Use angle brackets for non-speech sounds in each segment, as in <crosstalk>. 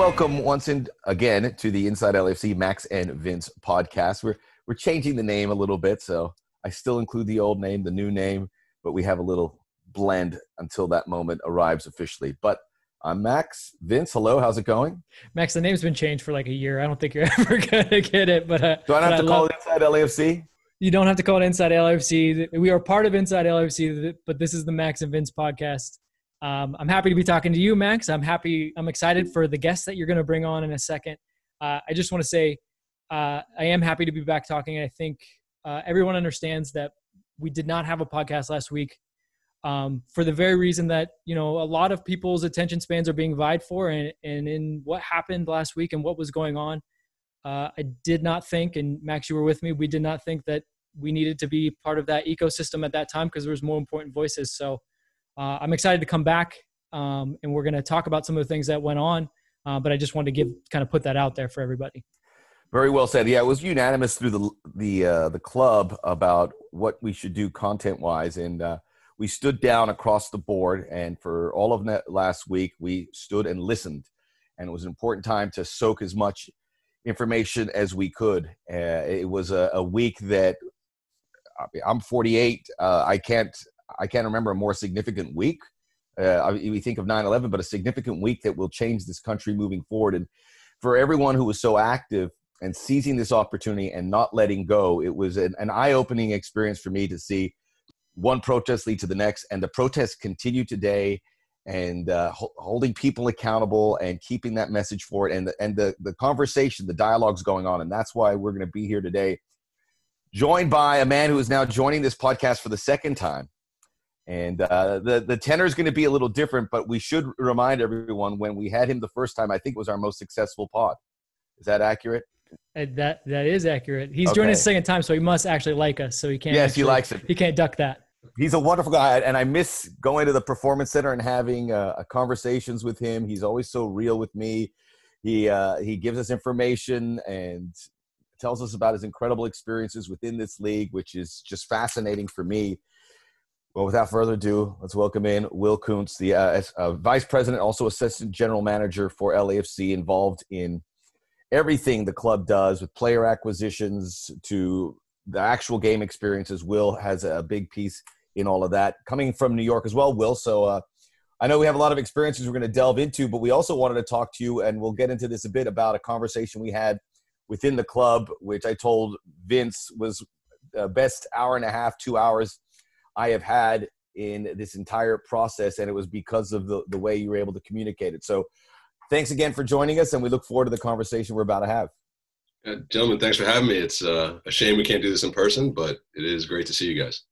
welcome once in, again to the Inside LAFC Max and Vince podcast. We're we're changing the name a little bit, so I still include the old name, the new name, but we have a little blend until that moment arrives officially. But I'm Max. Vince, hello. How's it going? Max, the name's been changed for like a year. I don't think you're <laughs> ever gonna get it. But uh, do I have to I call love- it Inside LAFC? you don't have to call it Inside LFC. We are part of Inside LFC, but this is the Max and Vince podcast. Um, I'm happy to be talking to you, Max. I'm happy. I'm excited for the guests that you're going to bring on in a second. Uh, I just want to say uh, I am happy to be back talking. I think uh, everyone understands that we did not have a podcast last week um, for the very reason that you know a lot of people's attention spans are being vied for, and, and in what happened last week and what was going on. Uh, I did not think, and Max, you were with me. We did not think that we needed to be part of that ecosystem at that time because there was more important voices. So uh, I'm excited to come back, um, and we're going to talk about some of the things that went on. Uh, but I just wanted to give kind of put that out there for everybody. Very well said. Yeah, it was unanimous through the the uh, the club about what we should do content wise, and uh, we stood down across the board. And for all of last week, we stood and listened, and it was an important time to soak as much information as we could. Uh, it was a, a week that I'm 48. Uh, I can't I can't remember a more significant week. Uh, we think of 9/11, but a significant week that will change this country moving forward. And for everyone who was so active and seizing this opportunity and not letting go, it was an, an eye-opening experience for me to see one protest lead to the next, and the protests continue today. And uh, ho- holding people accountable and keeping that message forward, and the, and the the conversation, the dialogue's going on, and that's why we're going to be here today joined by a man who is now joining this podcast for the second time. And uh, the the tenor is going to be a little different, but we should remind everyone when we had him the first time, I think it was our most successful pod. Is that accurate? And that that is accurate. He's joining Okay. us the second time, so he must actually like us. So he can't. yes, he likes it. He can't duck that. He's a wonderful guy, and I miss going to the performance center and having uh, conversations with him. He's always so real with me. He uh, he gives us information and tells us about his incredible experiences within this league, which is just fascinating for me. Well, without further ado, let's welcome in Will Kuntz, the uh, uh, vice president, also assistant general manager for LAFC, involved in everything the club does with player acquisitions to the actual game experiences. Will has a big piece in all of that. Coming from New York as well, Will. So uh, I know we have a lot of experiences we're going to delve into, but we also wanted to talk to you, and we'll get into this a bit about a conversation we had within the club, which I told Vince was the best hour and a half, two hours I have had in this entire process, and it was because of the, the way you were able to communicate it. So thanks again for joining us, and we look forward to the conversation we're about to have. Uh, gentlemen, thanks for having me. It's uh, a shame we can't do this in person, but it is great to see you guys.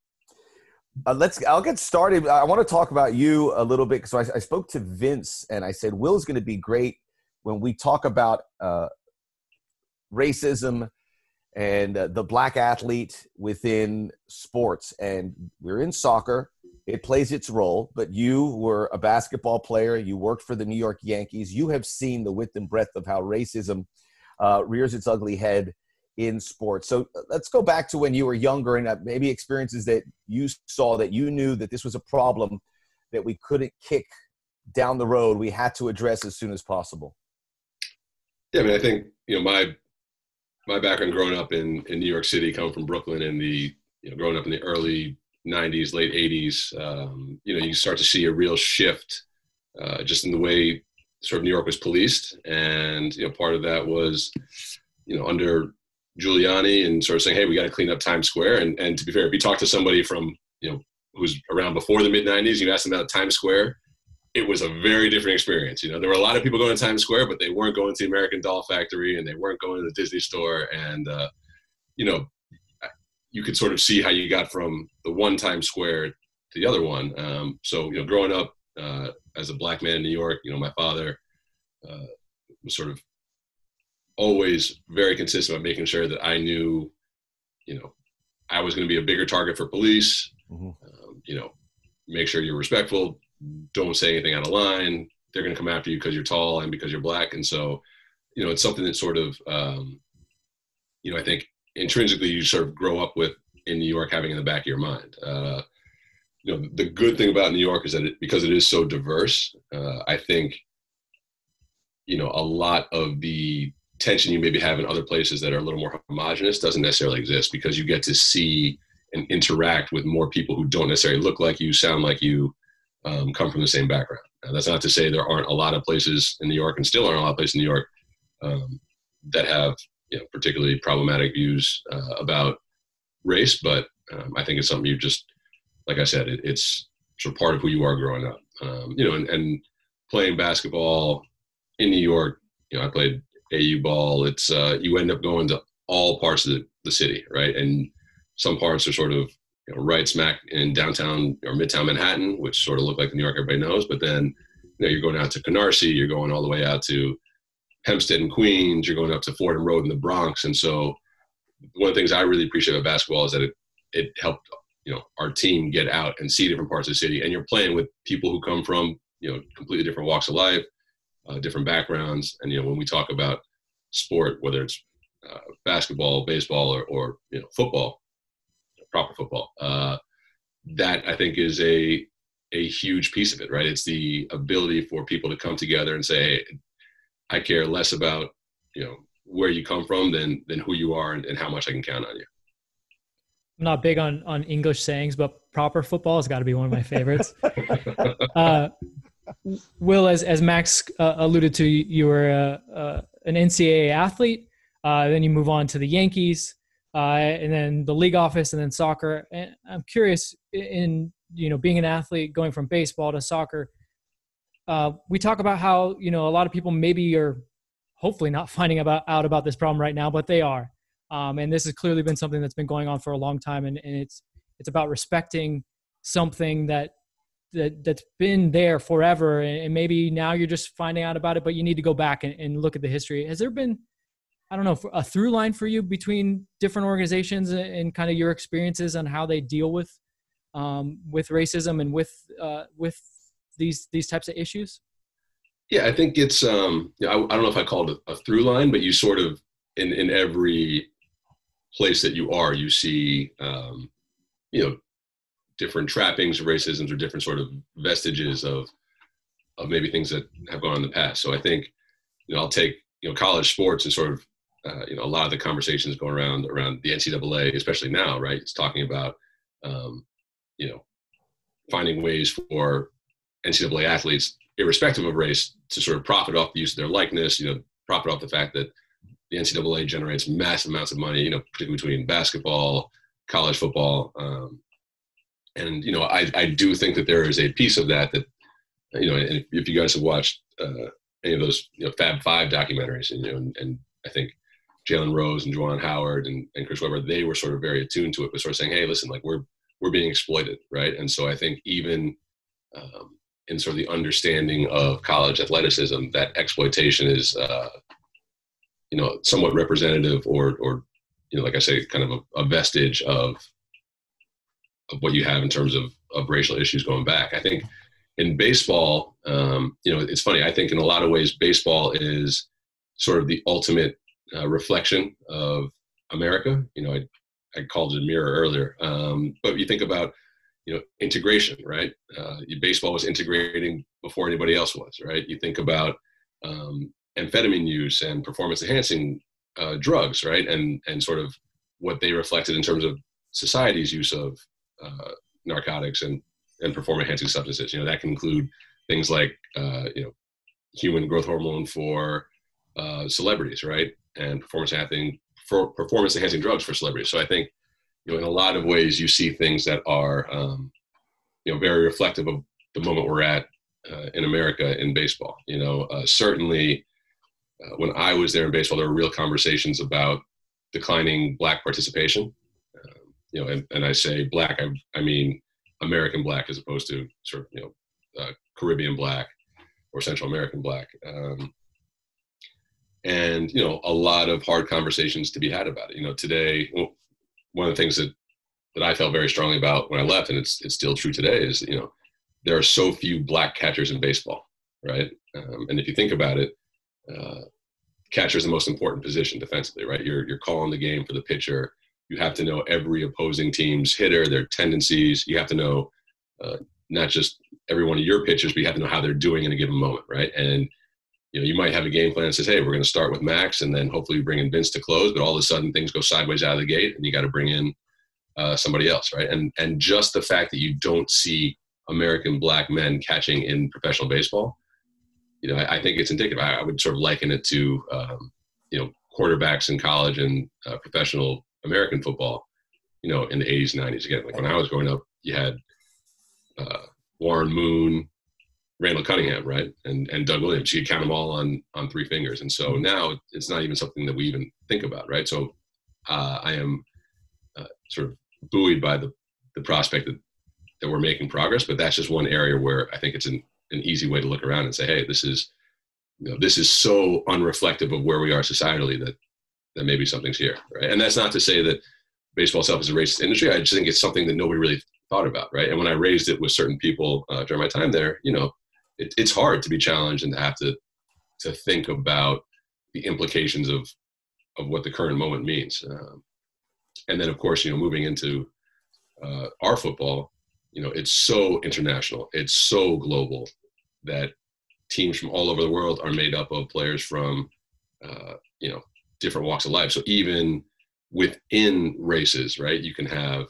Uh, let's. I'll get started. I want to talk about you a little bit. So I, I spoke to Vince, and I said Will's going to be great when we talk about uh, racism and uh, the black athlete within sports. And we're in soccer; it plays its role. But you were a basketball player. You worked for the New York Yankees. You have seen the width and breadth of how racism uh, rears its ugly head in sports. So uh, let's go back to when you were younger and uh, maybe experiences that you saw that you knew that this was a problem that we couldn't kick down the road. We had to address as soon as possible. Yeah, I mean, I think you know my my background growing up in in New York City, coming from Brooklyn, in the you know growing up in the early '90s, late '80s, um, you know, you start to see a real shift uh, just in the way sort of New York was policed, and you know, part of that was you know under Giuliani and sort of saying, hey, we got to clean up Times Square. And and to be fair, if you talk to somebody from you know who's around before the mid '90s, you ask them about Times Square, it was a very different experience. You know, there were a lot of people going to Times Square, but they weren't going to the American Doll Factory and they weren't going to the Disney Store. And uh, you know, you could sort of see how you got from the one Times Square to the other one. Um, so you know, growing up uh, as a black man in New York, you know, my father uh, was sort of always very consistent about making sure that I knew, you know, I was going to be a bigger target for police. Mhm. Um, you know, make sure you're respectful. Don't say anything out of line. They're going to come after you because you're tall and because you're black. And so, you know, it's something that sort of, um, you know, I think intrinsically you sort of grow up with in New York having in the back of your mind. Uh, you know, the good thing about New York is that it, because it is so diverse, uh, I think you know, a lot of the tension you maybe have in other places that are a little more homogenous doesn't necessarily exist because you get to see and interact with more people who don't necessarily look like you, sound like you, um, come from the same background. Now, that's not to say there aren't a lot of places in New York, and still aren't a lot of places in New York um, that have you know, particularly problematic views uh, about race. But um, I think it's something you just, like I said, it, it's sort of part of who you are growing up. Um, you know, and, and, playing basketball in New York, you know, I played AAU ball. It's uh, you end up going to all parts of the, the city, right? And some parts are sort of you know, right smack in downtown or midtown Manhattan, which sort of look like New York everybody knows. But then you know, you're going out to Canarsie, you're going all the way out to Hempstead and Queens, you're going up to Fordham Road in the Bronx. And so one of the things I really appreciate about basketball is that it, it helped, you know, our team get out and see different parts of the city. And you're playing with people who come from, you know, completely different walks of life, uh, different backgrounds. And, you know, when we talk about sport, whether it's uh, basketball, baseball, or, or, you know, football, proper football, uh, that I think is a, a huge piece of it, right? It's the ability for people to come together and say, hey, I care less about, you know, where you come from than than who you are and, and how much I can count on you. I'm not big on on English sayings, but proper football has got to be one of my favorites. <laughs> uh, Will, as as Max uh, alluded to, you were uh, uh an NCAA athlete. Uh, then you move on to the Yankees, uh, and then the league office, and then soccer. And I'm curious, in you know, being an athlete, going from baseball to soccer. Uh, we talk about how you know a lot of people maybe are hopefully not <laughs> finding about out about this problem right now, but they are. Um, and this has clearly been something that's been going on for a long time, and, and it's it's about respecting something that that that's been there forever, and maybe now you're just finding out about it, but you need to go back and, and look at the history. Has there been I don't know, a through line for you between different organizations and, kind of your experiences on how they deal with um, with racism and with uh, with these these types of issues? Yeah, I think it's. Um, I, I, don't know if I call it a, through line, but you sort of in in every place that you are, you see, um, you know, different trappings of racism or different sort of vestiges of of maybe things that have gone in the past. So I think, you know, I'll take you know college sports and sort of uh, you know a lot of the conversations going around around the NCAA, especially now, right? It's talking about um, you know finding ways for NCAA athletes irrespective of race, to sort of profit off the use of their likeness, you know, profit off the fact that the NCAA generates massive amounts of money, you know, particularly between basketball, college football. Um, and, you know, I, I do think that there is a piece of that that, you know, if, if you guys have watched uh, any of those, you know, Fab Five documentaries, and, you know, and, and I think Jalen Rose and Juwan Howard and, and Chris Webber, they were sort of very attuned to it, but sort of saying, hey, listen, like we're, we're being exploited, right? And so I think even, um, in sort of the understanding of college athleticism that exploitation is uh, you know somewhat representative or or you know like i say kind of a, a, vestige of of what you have in terms of of racial issues going back i think in baseball um, you know it's funny i think in a lot of ways baseball is sort of the ultimate uh, reflection of america. You know i i called it a mirror earlier. Um, but you think about you know integration right? Uh, baseball was integrating before anybody else was right? You think about um, amphetamine use and performance enhancing uh, drugs right? And and sort of what they reflected in terms of society's use of uh, narcotics and and performance enhancing substances. You know that can include things like uh, you know human growth hormone for uh, celebrities right and performance enhancing for performance enhancing drugs for celebrities so i think you know, in a lot of ways, you see things that are, um, you know, very reflective of the moment we're at uh, in America in baseball. You know, uh, certainly uh, when I was there in baseball, there were real conversations about declining black participation. Um, you know, and, and, I say black, I, I, mean American black as opposed to sort of, you know, uh, Caribbean black or Central American black. Um, and you know a lot of hard conversations to be had about it you know today one of the things that that I felt very strongly about when I left, and it's it's still true today, is you know there are so few black catchers in baseball, right? Um, and if you think about it, uh, catcher is the most important position defensively, right? You're you're calling the game for the pitcher. You have to know every opposing team's hitter, their tendencies. You have to know uh, not just every one of your pitchers, but you have to know how they're doing in a given moment, right? And you know, you might have a game plan that says, hey, we're going to start with Max and then hopefully bring in Vince to close, but all of a sudden things go sideways out of the gate and you got to bring in uh, somebody else, right? And and just the fact that you don't see American black men catching in professional baseball, you know, I, I think it's indicative. I, I, would sort of liken it to, um, you know, quarterbacks in college and uh, professional American football, you know, in the 80s 90s. Again, like when I was growing up, you had uh, Warren Moon, Randall Cunningham, right, and and Doug Williams. You could count them all on on three fingers, and so mm-hmm. now it's not even something that we even think about, right? So uh, I am uh, sort of buoyed by the the prospect that that we're making progress, but that's just one area where I think it's an an easy way to look around and say, hey, this is you know, this is so unreflective of where we are societally that that maybe something's here, right? And that's not to say that baseball itself is a racist industry. I just think it's something that nobody really thought about, right? And when I raised it with certain people uh, during my time there, you know, it, it's hard to be challenged and to have to to think about the implications of of what the current moment means. Um, and then, of course, you know, moving into uh, our football, you know, it's so international, it's so global that teams from all over the world are made up of players from, uh, you know, different walks of life. So even within races, right, you can have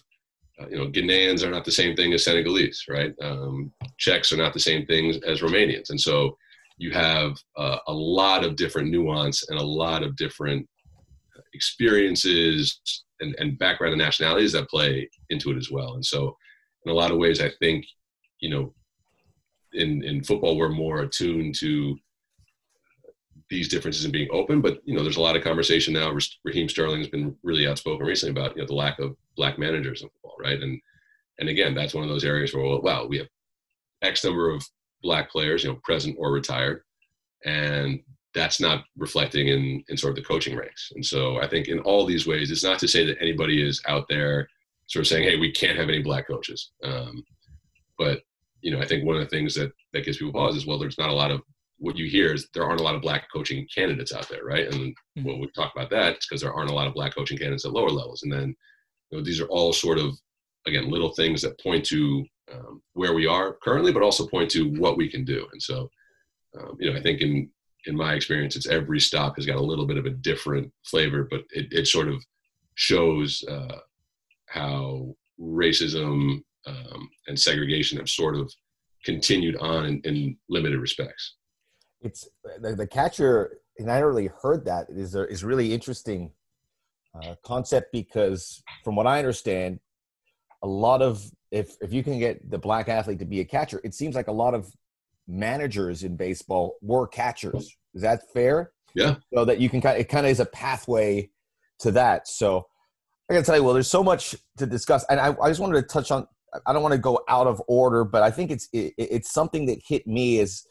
uh, you know, Ghanaians are not the same thing as Senegalese, right? Um, Czechs are not the same things as Romanians, and so you have uh, a lot of different nuance and a lot of different experiences and, and background and nationalities that play into it as well. And so, in a lot of ways, I think, you know, in in football, we're more attuned to these differences and being open. But you know, there's a lot of conversation now. Raheem Sterling has been really outspoken recently about you know the lack of black managers in football, right? And and again, that's one of those areas where well, wow, we have X number of black players, you know, present or retired, and that's not reflecting in in sort of the coaching ranks. And so I think in all these ways, it's not to say that anybody is out there sort of saying, hey, we can't have any black coaches. Um, but you know, I think one of the things that that gives people pause is well, there's not a lot of what you hear is there aren't a lot of black coaching candidates out there, right? And mm-hmm. when we talk about that, it's because there aren't a lot of black coaching candidates at lower levels. And then you know, these are all sort of again little things that point to um, where we are currently, but also point to what we can do. And so, um, you know, I think in in my experience, it's every stop has got a little bit of a different flavor, but it, it sort of shows uh, how racism um, and segregation have sort of continued on in, in limited respects it's the, the catcher, and I never really heard that is a, is really interesting uh, concept because from what I understand, a lot of if if you can get the black athlete to be a catcher, it seems like a lot of managers in baseball were catchers. Is that fair? Yeah. So that you can kind of, it kind of is a pathway to that. So I gotta tell you, well, there's so much to discuss, and I, I just wanted to touch on. I don't want to go out of order, but I think it's it, it's something that hit me as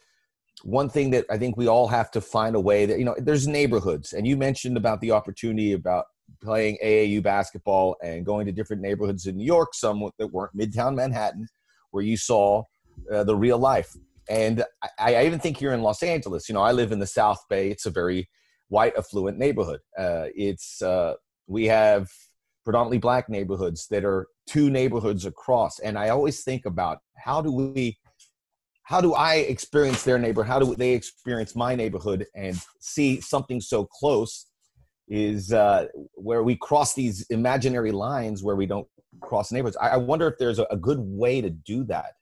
one thing that I think we all have to find a way that you know there's neighborhoods, and you mentioned about the opportunity about playing AAU basketball and going to different neighborhoods in New York, some that weren't Midtown Manhattan, where you saw uh, the real life. And I, I, even think here in Los Angeles, you know, I live in the South Bay. It's a very white, affluent neighborhood. Uh, it's uh, we have predominantly black neighborhoods that are two neighborhoods across, and I always think about how do we how do I experience their neighborhood? How do they experience my neighborhood and see something so close is uh, where we cross these imaginary lines where we don't cross neighborhoods. I, I wonder if there's a, a, good way to do that.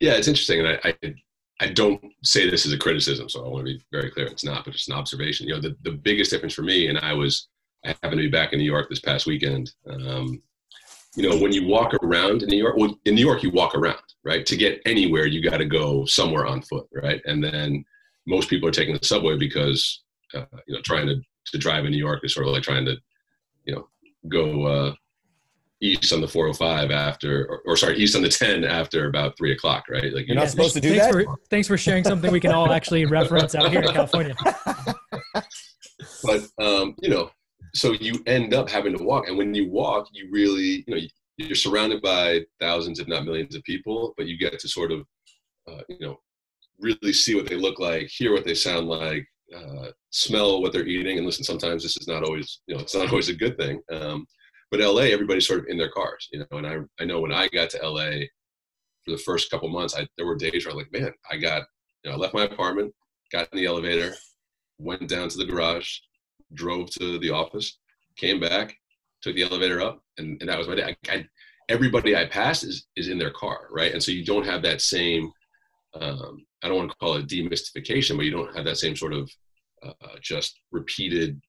Yeah, it's interesting. And I, I, I, don't say this as a criticism, so I want to be very clear. It's not, but it's an observation. You know, the, the biggest difference for me, and I was, I happened to be back in New York this past weekend. Um, you know, when you walk around in New York, well, in New York, you walk around, right? To get anywhere, you got to go somewhere on foot, right? And then most people are taking the subway because, uh, you know, trying to, to drive in New York is sort of like trying to, you know, go uh, east on the 405 after, or, or, sorry, east on the 10 after about three o'clock, right? Like you're not supposed to do thanks that. For, thanks for sharing something we can all actually <laughs> reference out here in California. <laughs> but um, you know, so you end up having to walk and when you walk you really you know you're surrounded by thousands if not millions of people but you get to sort of uh, you know really see what they look like hear what they sound like uh, smell what they're eating and listen sometimes this is not always you know it's not <laughs> always a good thing um, but la everybody's sort of in their cars you know and i, I know when i got to la for the first couple months I, there were days where i'm like man i got you know i left my apartment got in the elevator, went down to the garage, drove to the office, came back, took the elevator up, and, and that was my day. I, I, everybody I passed is is in their car, right? And so you don't have that same. Um, I don't want to call it demystification, but you don't have that same sort of uh, just repeated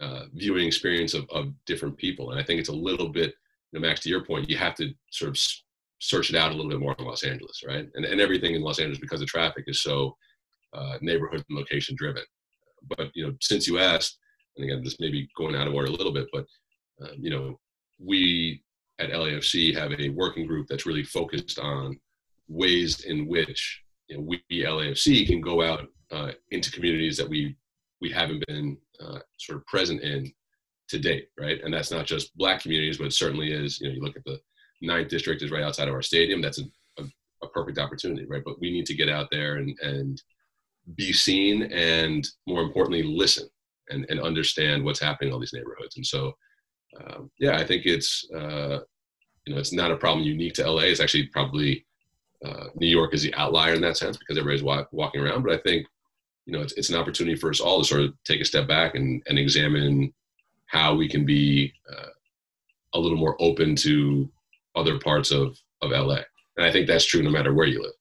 uh, viewing experience of, of different people. And I think it's a little bit, you know, Max, to your point, you have to sort of search it out a little bit more in Los Angeles, right? And, and everything in Los Angeles because the traffic is so uh, neighborhood and location driven. But you know, since you asked, and again, this may be going out of order a little bit, but um, you know, we at LAFC have a working group that's really focused on ways in which you know, we LAFC can go out uh, into communities that we we haven't been uh, sort of present in to date, right? And that's not just black communities, but it certainly is. You know, you look at the ninth district is right outside of our stadium. That's a, a, a perfect opportunity, right? But we need to get out there and and be seen, and more importantly, listen and and understand what's happening in all these neighborhoods. And so, um, yeah, I think it's uh, you know it's not a problem unique to LA. It's actually probably uh, New York is the outlier in that sense because everybody's walk, walking around. But I think you know, it's, it's an opportunity for us all to sort of take a step back and, and examine how we can be uh, a little more open to other parts of, of LA. And I think that's true no matter where you live.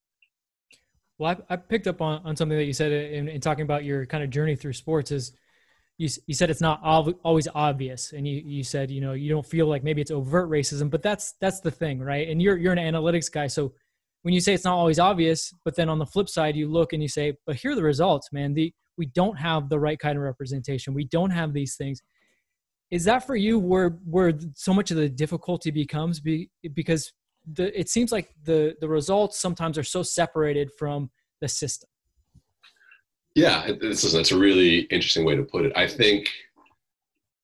Well, I, I picked up on, on something that you said in, in talking about your kind of journey through sports is you, you said it's not always obvious. And you, you said, you know, you don't feel like maybe it's overt racism, but that's, that's the thing, right? And you're, you're an analytics guy. So when you say it's not always obvious, but then on the flip side, you look and you say, but here are the results, man. The, we don't have the right kind of representation. We don't have these things. Is that for you where, where so much of the difficulty becomes be, because the, it seems like the, the results sometimes are so separated from the system. Yeah, it's, that's a really interesting way to put it. I think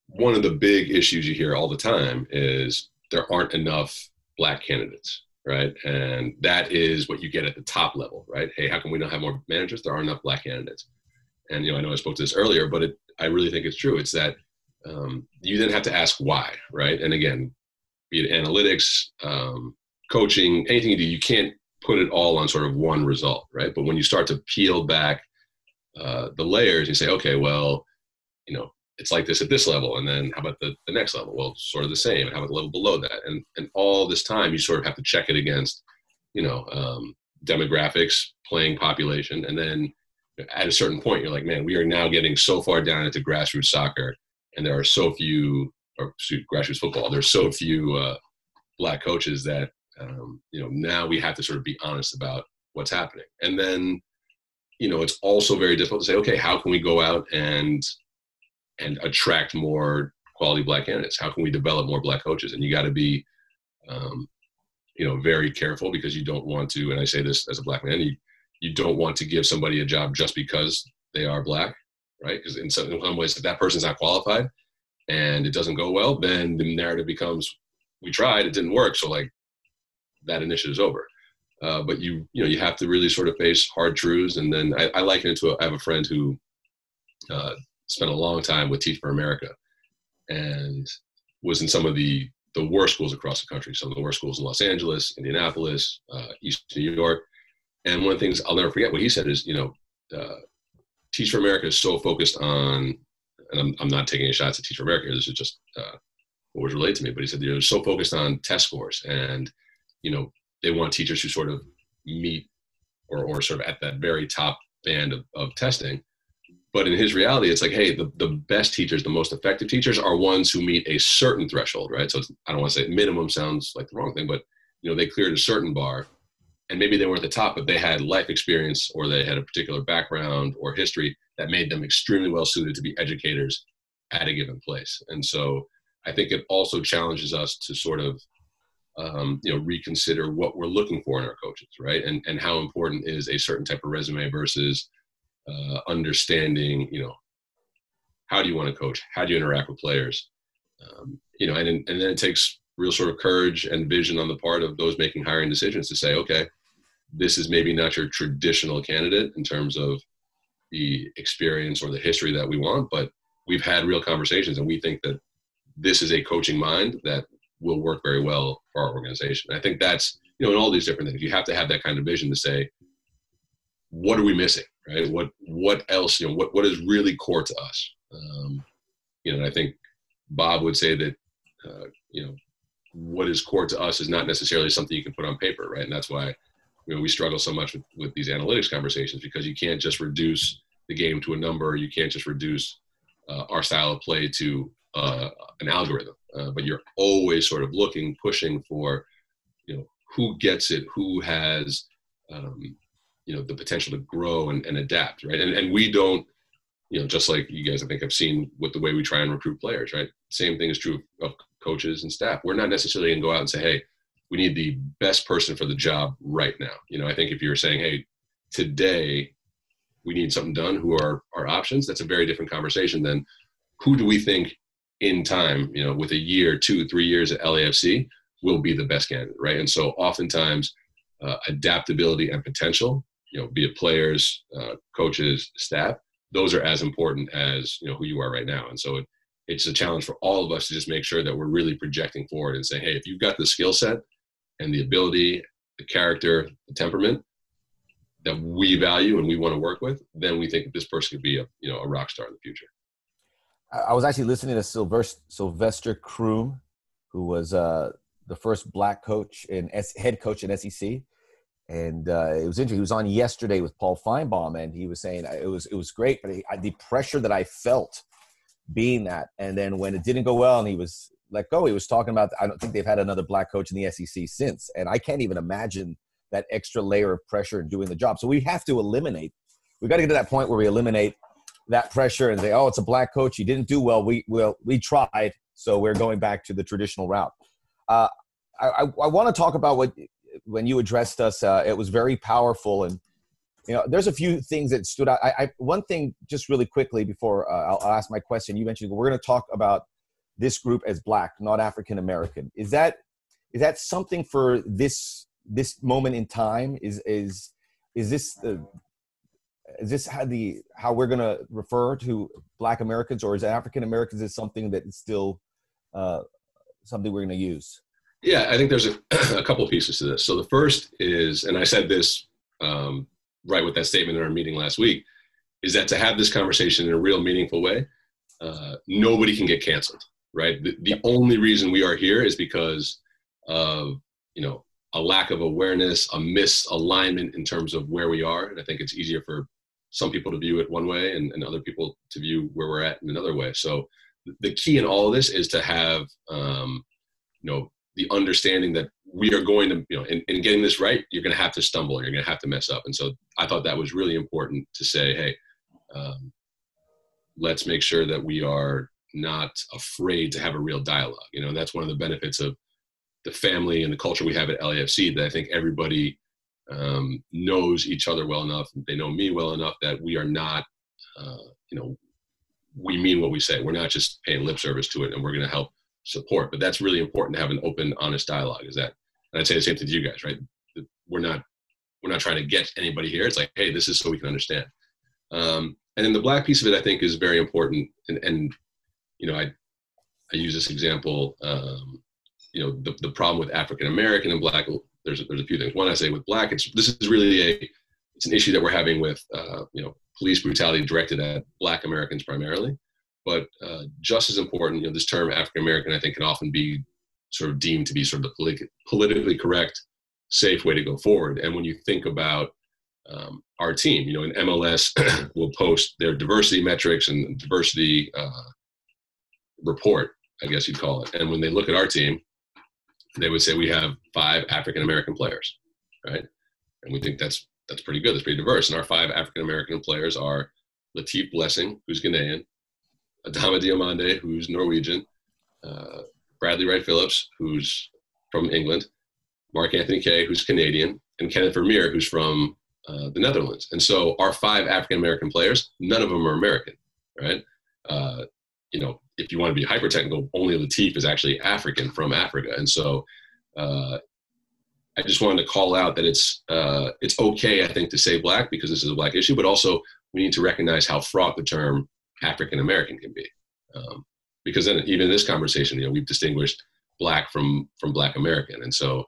one of the big issues you hear all the time is there aren't enough black candidates right? And that is what you get at the top level, right? Hey, how come we don't have more managers? There aren't enough black candidates. And you know, I know I spoke to this earlier, but it, I really think it's true. It's that um, you then have to ask why, right? And again, be it analytics, um, coaching, anything you do, you can't put it all on sort of one result, right? But when you start to peel back uh, the layers, you say, okay, well, you know, it's like this at this level and then how about the, the next level? Well sort of the same. How about the level below that? And and all this time you sort of have to check it against you know um, demographics playing population and then at a certain point you're like man we are now getting so far down into grassroots soccer and there are so few or grassroots football there's so few uh, black coaches that um, you know now we have to sort of be honest about what's happening. And then you know it's also very difficult to say okay how can we go out and and attract more quality black candidates? How can we develop more black coaches? And you got to be, um, you know, very careful because you don't want to. And I say this as a black man, you you don't want to give somebody a job just because they are black, right? Because in some, in some ways, if that person's not qualified and it doesn't go well, then the narrative becomes, we tried, it didn't work, so like that initiative is over. Uh, but you you know you have to really sort of face hard truths, and then I, I liken it to a, I have a friend who uh, spent a long time with Teach for America and was in some of the the worst schools across the country, some of the worst schools in Los Angeles, Indianapolis, uh, East New York. And one of the things I'll never forget what he said is, you know, uh, Teach for America is so focused on, and I'm, I'm not taking any shots at Teach for America. This is just uh, what was relayed to me. But he said they're so focused on test scores, and you know, they want teachers who sort of meet or, or sort of at that very top band of, of testing but in his reality it's like hey the, the best teachers the most effective teachers are ones who meet a certain threshold right? So i don't want to say minimum sounds like the wrong thing but you know they cleared a certain bar and maybe they weren't at the top but they had life experience or they had a particular background or history that made them extremely well suited to be educators at a given place. And so i think it also challenges us to sort of um, you know reconsider what we're looking for in our coaches right? And and how important is a certain type of resume versus uh, understanding, you know, how do you want to coach? How do you interact with players? Um, you know, and, and then it takes real sort of courage and vision on the part of those making hiring decisions to say, okay, this is maybe not your traditional candidate in terms of the experience or the history that we want, but we've had real conversations and we think that this is a coaching mind that will work very well for our organization. I think that's, you know, in all these different things, you have to have that kind of vision to say, what are we missing, right? What what else? You know, what what is really core to us? Um, you know, I think Bob would say that uh, you know what is core to us is not necessarily something you can put on paper, right? And that's why you know, we struggle so much with, with these analytics conversations because you can't just reduce the game to a number. You can't just reduce uh, our style of play to uh, an algorithm. Uh, but you're always sort of looking, pushing for, you know, who gets it, who has, um, you know, the potential to grow and, and adapt, right? And, and we don't, you know, just like you guys, I think have seen with the way we try and recruit players, right? Same thing is true of coaches and staff. We're not necessarily going to go out and say, hey, we need the best person for the job right now. You know, I think if you're saying, hey, today we need something done, who are our options? That's a very different conversation than who do we think in time, you know, with a year, two, three years at LAFC will be the best candidate, right? And so oftentimes uh, adaptability and potential, you know, be it players, uh, coaches, staff, those are as important as, you know, who you are right now. And so it, it's a challenge for all of us to just make sure that we're really projecting forward and saying, hey, if you've got the skill set and the ability, the character, the temperament that we value and we want to work with, then we think that this person could be a you know a rock star in the future. I was actually listening to Sylvester, Sylvester Croom, who was uh, the first black coach and head coach in SEC, and uh, it was interesting. He was on yesterday with Paul Finebaum, and he was saying it was it was great, but he, the pressure that I felt being that, and then when it didn't go well, and he was let go. He was talking about I don't think they've had another black coach in the SEC since, and I can't even imagine that extra layer of pressure in doing the job. So we have to eliminate. We got to get to that point where we eliminate that pressure and say, "Oh, it's a black coach. He didn't do well. We well we tried, so we're going back to the traditional route." Uh, I, I, I want to talk about what when you addressed us. Uh, it was very powerful, and you know, there's a few things that stood out. I, I one thing just really quickly before uh, I'll, I'll ask my question. You mentioned we're going to talk about this group as black, not African American. Is that is that something for this this moment in time? Is is is this the is this how the how we're going to refer to Black Americans, or is African Americans is something that is still uh, something we're going to use? Yeah, I think there's a, <clears throat> a couple pieces to this. So the first is, and I said this um, right with that statement in our meeting last week, is that to have this conversation in a real meaningful way, uh, nobody can get canceled right? The, the only reason we are here is because of, you know, a lack of awareness, a misalignment in terms of where we are. And I think it's easier for some people to view it one way and, and other people to view where we're at in another way. So the key in all of this is to have, um, you know, the understanding that we are going to, you know, in, in getting this right, you're going to have to stumble, you're going to have to mess up. And so I thought that was really important to say, hey, um, let's make sure that we are not afraid to have a real dialogue. You know, and that's one of the benefits of the family and the culture we have at LAFC that I think everybody um, knows each other well enough. They know me well enough that we are not, uh, you know, we mean what we say. We're not just paying lip service to it, and we're going to help support. But that's really important to have an open, honest dialogue. Is that? And I'd say the same thing to you guys, right? We're not we're not trying to get anybody here. It's like, hey, this is so we can understand. Um, and then the black piece of it, I think, is very important. And, and you know, I I use this example. Um, you know, the, the problem with African American and Black. There's there's a few things. One, I say with Black, it's this is really a it's an issue that we're having with uh, you know police brutality directed at Black Americans primarily. But uh, just as important, you know, this term African American, I think, can often be sort of deemed to be sort of the politi- politically correct, safe way to go forward. And when you think about um, our team, you know, in MLS <clears throat> will post their diversity metrics and diversity uh, report, I guess you'd call it. And when they look at our team, they would say we have five African American players, right? And we think that's that's pretty good. That's pretty diverse. And our five African American players are Latif Blessing, who's Ghanaian, Adama Diomande, who's Norwegian, uh, Bradley Wright Phillips, who's from England, Mark Anthony Kaye, who's Canadian, and Kenneth Vermeer, who's from uh, the Netherlands. And so our five African American players, none of them are American, right? Uh, you know, if you want to be hyper technical, only Latif is actually African from Africa, and so uh, I just wanted to call out that it's uh, it's okay, I think, to say black because this is a black issue, but also we need to recognize how fraught the term African American can be, um, because then even in this conversation, you know, we've distinguished black from from black American, and so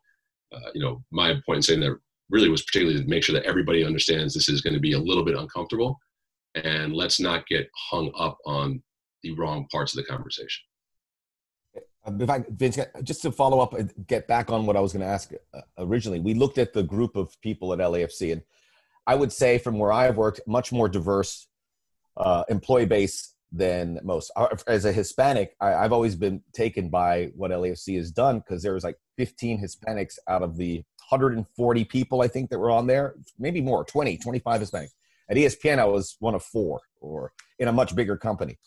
uh, you know, my point in saying that really was particularly to make sure that everybody understands this is going to be a little bit uncomfortable and let's not get hung up on the wrong parts of the conversation. In fact, Vince, just to follow up and get back on what I was going to ask uh, originally, we looked at the group of people at LAFC, and I would say from where I've worked, much more diverse uh, employee base than most. Uh, as a Hispanic, I, have always been taken by what LAFC has done because there was like 15 Hispanics out of the 140 people I think that were on there, maybe more, 20, 25 Hispanics. At ESPN, I was one of four, or in a much bigger company,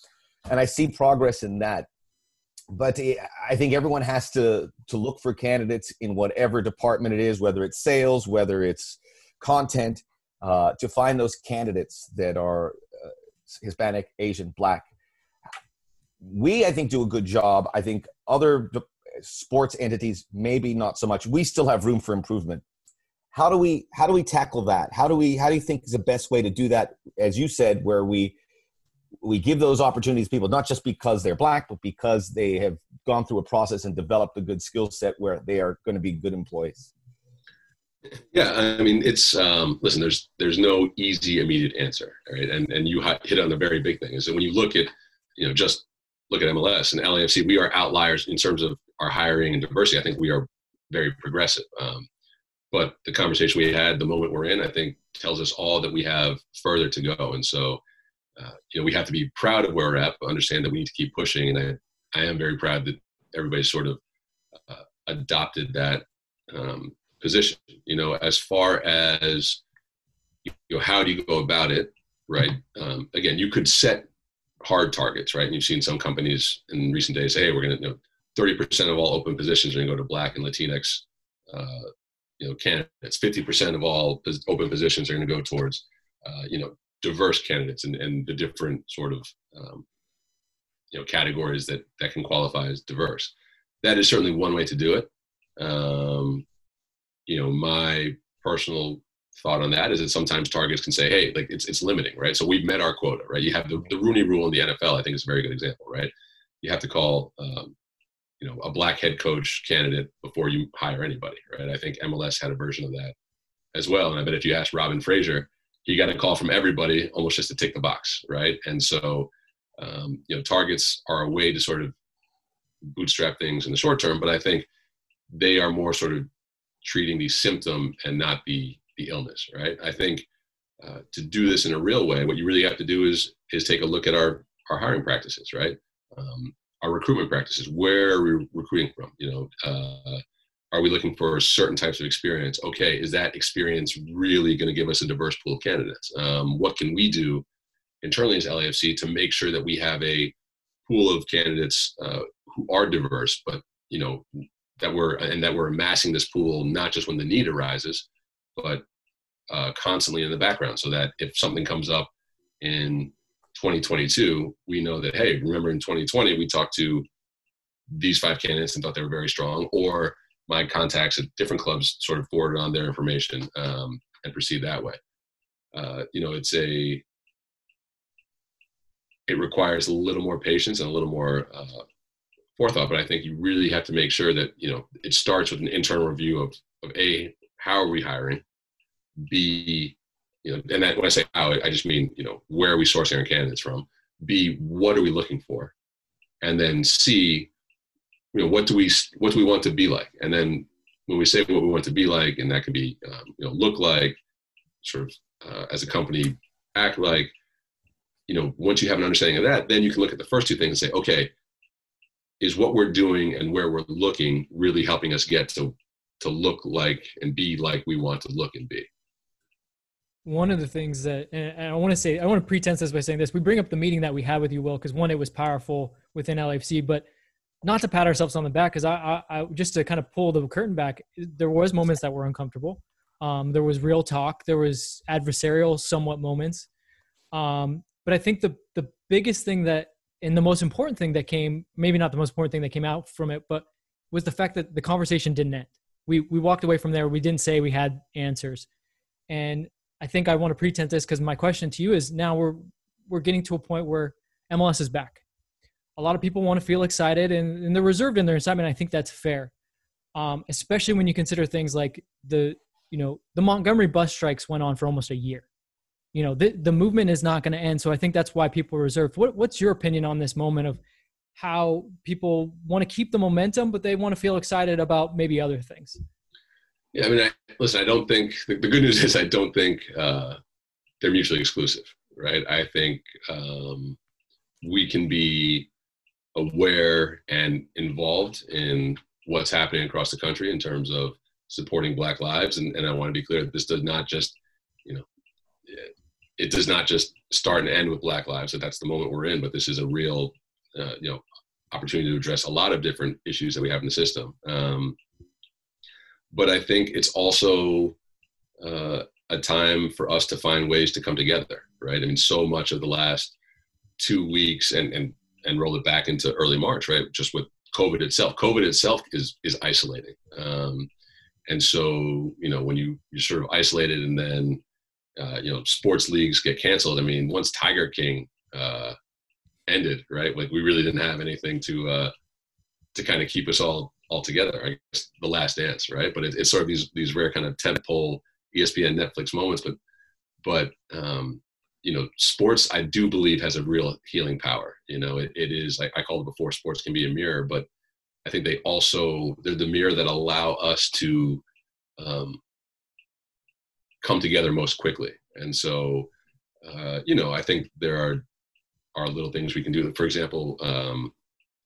and I see progress in that. But I think everyone has to to look for candidates in whatever department it is, whether it's sales, whether it's content, uh, to find those candidates that are Hispanic, Asian, Black. We, I think, do a good job. I think other sports entities maybe not so much. We still have room for improvement how do we how do we tackle that how do we how do you think is the best way to do that as you said where we we give those opportunities to people not just because they're black but because they have gone through a process and developed a good skill set where they are going to be good employees yeah i mean it's um, listen there's there's no easy immediate answer right and and you hit on the very big thing is that when you look at you know just look at mls and lafc we are outliers in terms of our hiring and diversity i think we are very progressive um, but the conversation we had, the moment we're in, I think tells us all that we have further to go. And so, uh, you know, we have to be proud of where we're at, but understand that we need to keep pushing. And I, I am very proud that everybody sort of uh, adopted that um, position. You know, as far as you know, how do you go about it? Right. Um, again, you could set hard targets, right? And you've seen some companies in recent days say, "Hey, we're going to, you know, 30% of all open positions are going to go to Black and Latinx uh, you know candidates. Fifty percent of all open positions are going to go towards uh, you know diverse candidates and, and the different sort of um, you know categories that that can qualify as diverse. That is certainly one way to do it. Um, you know, my personal thought on that is that sometimes targets can say, hey, like it's it's limiting, right? So we've met our quota, right? You have the, the Rooney Rule in the NFL. I think is a very good example, right? You have to call um, you know a black head coach candidate before you hire anybody, right? I think MLS had a version of that as well. And I bet if you ask Robin Fraser, he got a call from everybody almost just to tick the box, right? And so um, you know targets are a way to sort of bootstrap things in the short term, but I think they are more sort of treating the symptom and not the the illness, right? I think uh, to do this in a real way, what you really have to do is is take a look at our our hiring practices, right? Um, our recruitment practices. Where are we recruiting from? You know, uh, are we looking for certain types of experience? Okay, is that experience really going to give us a diverse pool of candidates? Um, what can we do internally as LAFC to make sure that we have a pool of candidates uh, who are diverse, but you know that we're and that we're amassing this pool not just when the need arises, but uh, constantly in the background, so that if something comes up in 2022, we know that, hey, remember in 2020, we talked to these five candidates and thought they were very strong, or my contacts at different clubs sort of forwarded on their information um, and proceed that way. Uh, you know, it's a, it requires a little more patience and a little more uh, forethought, but I think you really have to make sure that, you know, it starts with an internal review of, of A, how are we hiring? B, you know, and that, when I say how, I just mean, you know, where are we sourcing our candidates from? B, what are we looking for? And then C, you know, what do we what do we want to be like? And then when we say what we want to be like, and that can be, um, you know, look like, sort of uh, as a company act like, you know, once you have an understanding of that, then you can look at the first two things and say, okay, is what we're doing and where we're looking really helping us get to to look like and be like we want to look and be? one of the things that and I want to say I want to pretense this by saying this. We bring up the meeting that we had with you, Will, because one, it was powerful within LAFC, but not to pat ourselves on the back, because I, I, I, just to kind of pull the curtain back, there was moments that were uncomfortable. Um, there was real talk. There was adversarial, somewhat moments. Um, but I think the the biggest thing that and the most important thing that came, maybe not the most important thing that came out from it, but was the fact that the conversation didn't end. We we walked away from there. We didn't say we had answers, and I think I want to pretend this because my question to you is now we're we're getting to a point where MLS is back. A lot of people want to feel excited and, and they're reserved in their excitement. I think that's fair, um, especially when you consider things like the you know, the Montgomery bus strikes went on for almost a year. You know, the, the movement is not going to end. So I think that's why people are reserved. What, what's your opinion on this moment of how people want to keep the momentum, but they want to feel excited about maybe other things? Yeah, I mean, I, listen, I don't think the, the, good news is I don't think uh, they're mutually exclusive, right? I think um, we can be aware and involved in what's happening across the country in terms of supporting Black lives, and, and I want to be clear that this does not just, you know, it does not just start and end with Black lives. That that's the moment we're in, but this is a real, uh, you know, opportunity to address a lot of different issues that we have in the system. Um, but I think it's also uh, a time for us to find ways to come together, right? I mean, so much of the last two weeks and and and roll it back into early March, right? Just with COVID itself. COVID itself is is isolating, um, and so you know when you you're sort of isolated, and then uh, you know sports leagues get canceled. I mean, once Tiger King uh, ended, right? Like we really didn't have anything to uh, to kind of keep us all all together. I guess the Last Dance, right? But it, it's sort of these these rare kind of tentpole ESPN Netflix moments. But but um, you know, sports I do believe has a real healing power. You know, it, it is like I called it before. Sports can be a mirror, but I think they also they're the mirror that allow us to um, come together most quickly. And so, uh, you know, I think there are are little things we can do. For example, um,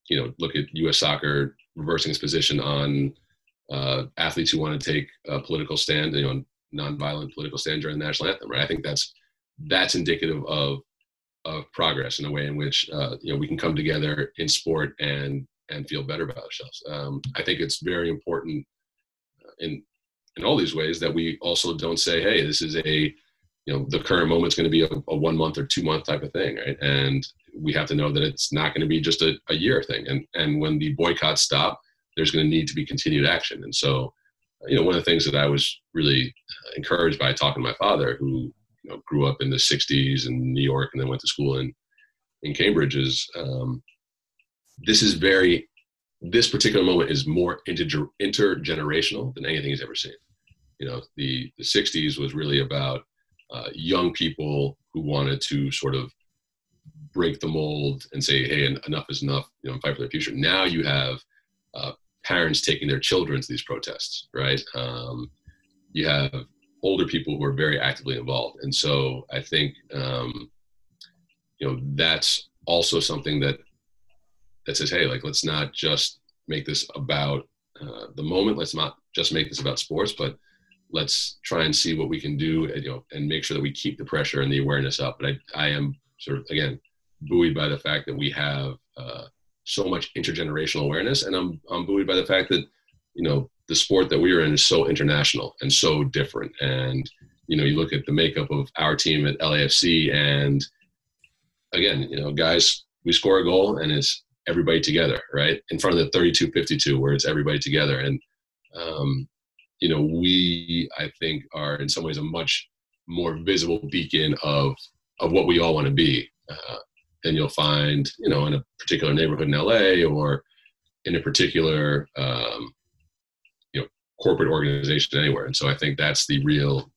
you know, look at U.S. soccer reversing its position on uh, athletes who want to take a political stand, you know, nonviolent political stand during the national anthem. Right. I think that's that's indicative of of progress in a way in which uh, you know we can come together in sport and and feel better about ourselves. Um, I think it's very important uh, in in all these ways that we also don't say, hey, this is a you know the current moment's going to be a, a, one month or two month type of thing, right? And we have to know that it's not going to be just a, a year thing. And and when the boycotts stop, there's going to need to be continued action. And so, you know, one of the things that I was really encouraged by talking to my father, who you know, grew up in the '60s in New York and then went to school in in Cambridge, is um, this is very this particular moment is more inter- intergenerational than anything he's ever seen. You know, the the '60s was really about uh, young people who wanted to sort of break the mold and say, "Hey, enough is enough," you know, fight for their future. Now you have uh, parents taking their children to these protests, right? Um, you have older people who are very actively involved, and so I think um, you know that's also something that that says, "Hey, like let's not just make this about uh, the moment. Let's not just make this about sports, but let's try and see what we can do, and, you know, and make sure that we keep the pressure and the awareness up." But I, I am sort of again buoyed by the fact that we have uh, so much intergenerational awareness, and I'm I'm buoyed by the fact that you know the sport that we are in is so international and so different. And you know, you look at the makeup of our team at LAFC, and again, you know, guys, we score a goal and it's everybody together, right, in front of the 32-52, where it's everybody together. And um, you know, we I think are in some ways a much more visible beacon of of what we all want to be. Uh, than you'll find, you know, in a particular neighborhood in LA or in a particular, um, you know, corporate organization anywhere. And so I think that's the real,